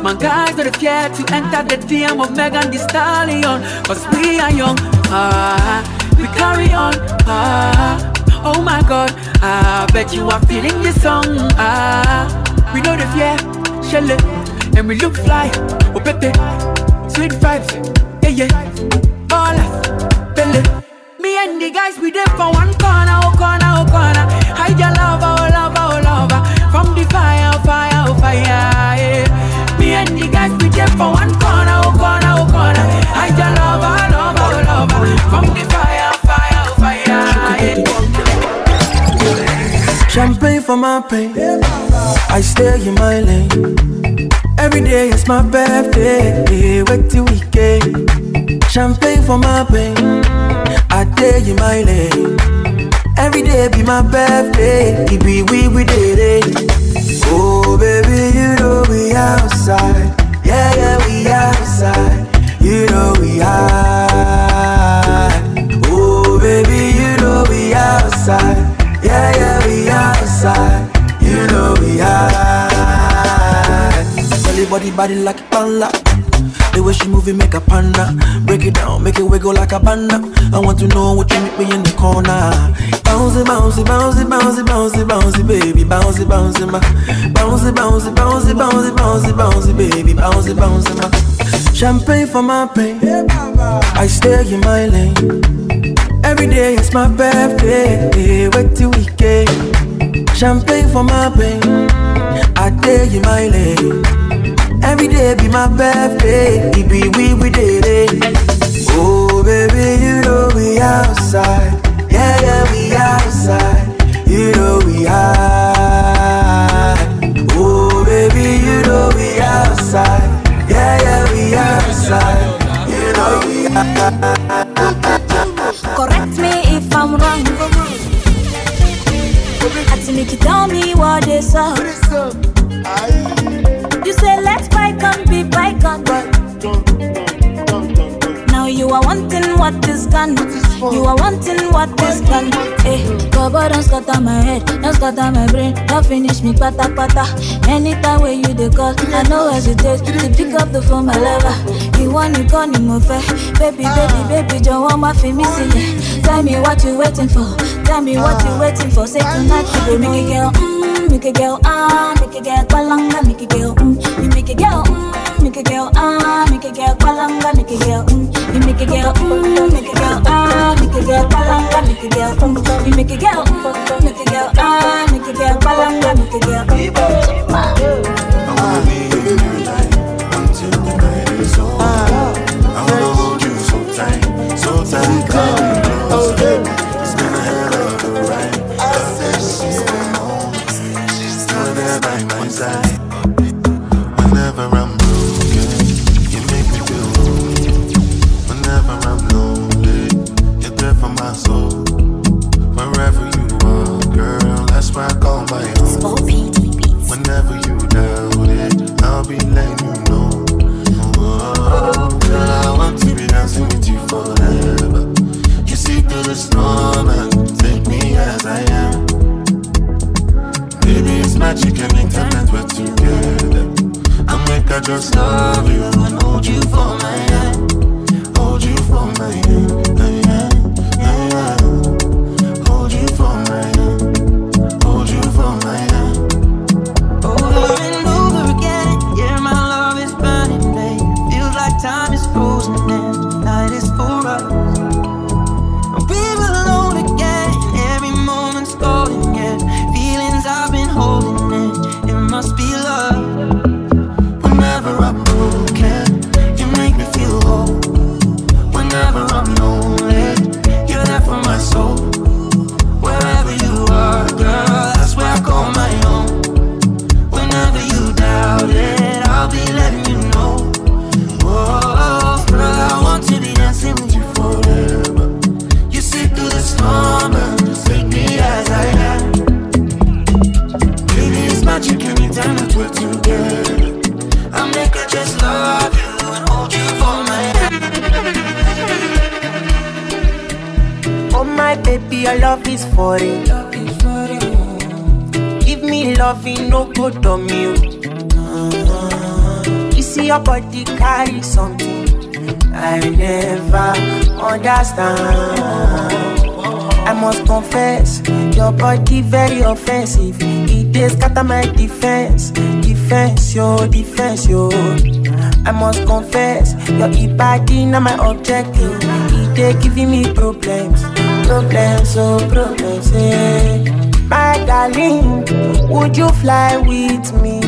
My guys don't fear to enter the DM of Megan Thee Stallion. Cause we are young. Ah, we carry on. Ah, oh my god. I bet you are feeling this song. Ah, we know the fear. Shell. And we look fly. Oh, pepe. Sweet vibes. Yeah, yeah. Ballers. Pele. Me and the guys, we there for one corner, oh corner, oh corner. Hide your lover, oh lover, oh lover. From the fire, oh fire, oh fire, yeah. Me and the guys, we there for one corner, oh corner, oh corner. Hide your lover, lover, oh lover. Oh, From the fire, fire, oh fire, yeah. Champagne for my pain. I stay in my lane. Every day is my birthday. Wait till weekend. Champagne for my pain. I stay in my lane. Every day be my birthday. It be we we did it. Oh baby, you know we outside. Yeah yeah we outside. You know we high. Body like a panda. The way she move it make a panda. Break it down, make it wiggle like a panda. I want to know what you meet me in the corner. Bouncy, bouncy, bouncy, bouncy, bouncy, bouncy, baby, bouncy, bouncy, ma. Bouncy, bouncy, bouncy, bouncy, bouncy, bouncy, baby, bouncy, bouncy, ma. Champagne for my pain. I stay in my lane. Every day is my birthday. Wait till weekend. Champagne for my pain. I day in my lane. Every day be my birthday. It be we we it. Oh baby, you know we outside. Yeah yeah we outside. You know we high. You are wanting what is done. Hey, Baba don't scatter my head, don't scatter my brain, don't finish me pata pata. Anytime when you the call, I know hesitate to pick up the phone, my lover. You want you call me more fair, baby, baby, baby, don't want my feet missing. Tell me what you waiting for, tell me what you waiting for. Say tonight you will make a girl, mm, make a girl, ah, make a girl, balanga, make a girl, mm, you make a girl, mm make a girl, ah, make a girl, palanga, make a girl, mm, you make a girl, mm, make a girl, ah, make a girl, palanga, your body not my objective. It dey giving me problems, problems, oh problems, eh. My darling, would you fly with me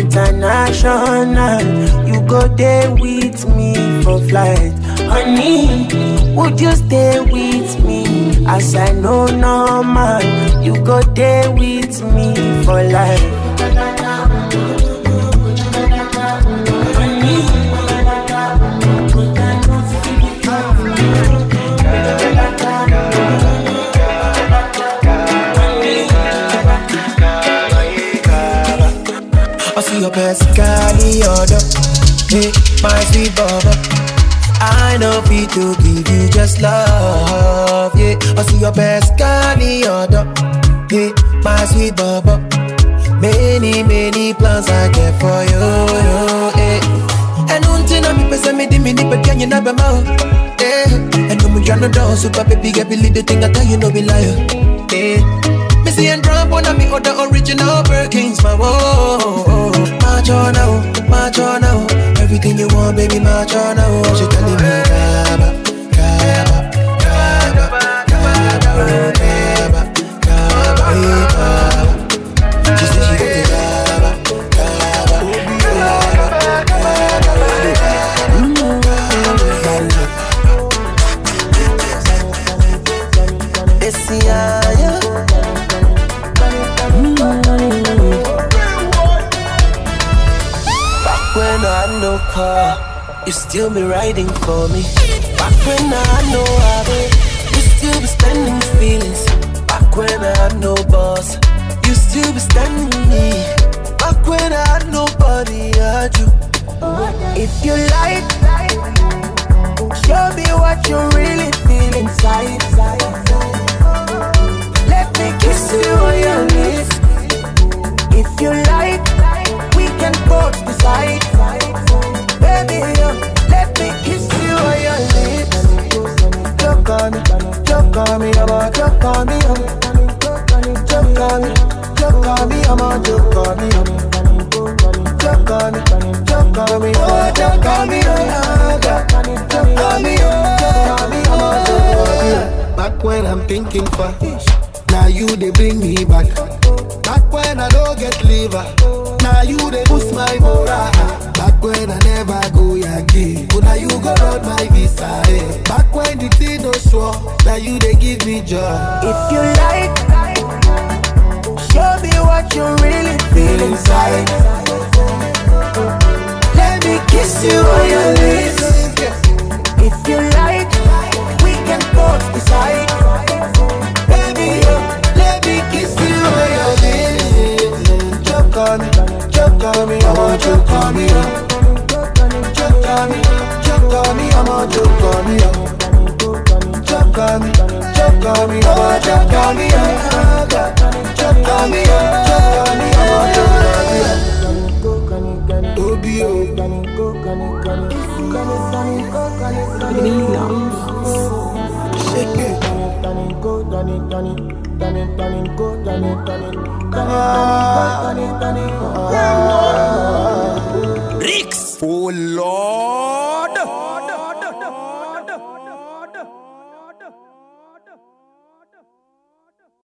international? You go there with me for flight, honey. Would you stay with me? As I know no man, you go there with me for life. Order. Hey, my sweet baba. I know fit to give you just love. Yeah, I see your best carry order. Hey, my sweet baba. Many, many plans I get for you. you hey. And until I'm in me di me di but can you never know? Yeah, and no me tryna down super baby get believe the thing I tell you no be liar. Yeah. And drop one of me other original Birkins, my whoa. March on now, march now. Everything you want, baby, march on now. She telling me, Kaba, Kaba, Kaba, Kaba, car, you still be riding for me. Back when I had no habit, you still be spending feelings. Back when I had no boss, you still be standing me. Back when I had nobody, I had you. If you like, show me what you really feel inside. Let me kiss you on your lips. If you like, we can both decide. Let me kiss you on me, on me, I'm on me, on me, on me, I'm on me, on me, on me, oh on me, oh on me, on me. Back when I'm thinking for Now you they bring me back Back when I don't get liver Now you they boost my morale Back when I never go Yankee But now you go run my visa eh. Back when the thing no sure Now you they give me joy If you like, show me what you really feel inside. Let me kiss you on your lips. If you like, we can both decide. On me, I want choke on me. yo. Choke on me, choke on me, I want choke on me. yo. Choke on me, choke on me, I want choke on me. yo. Choke on me, choke on me, I want choke on me. Obi oh. o oh. Shake it. Ricks. Oh Lord.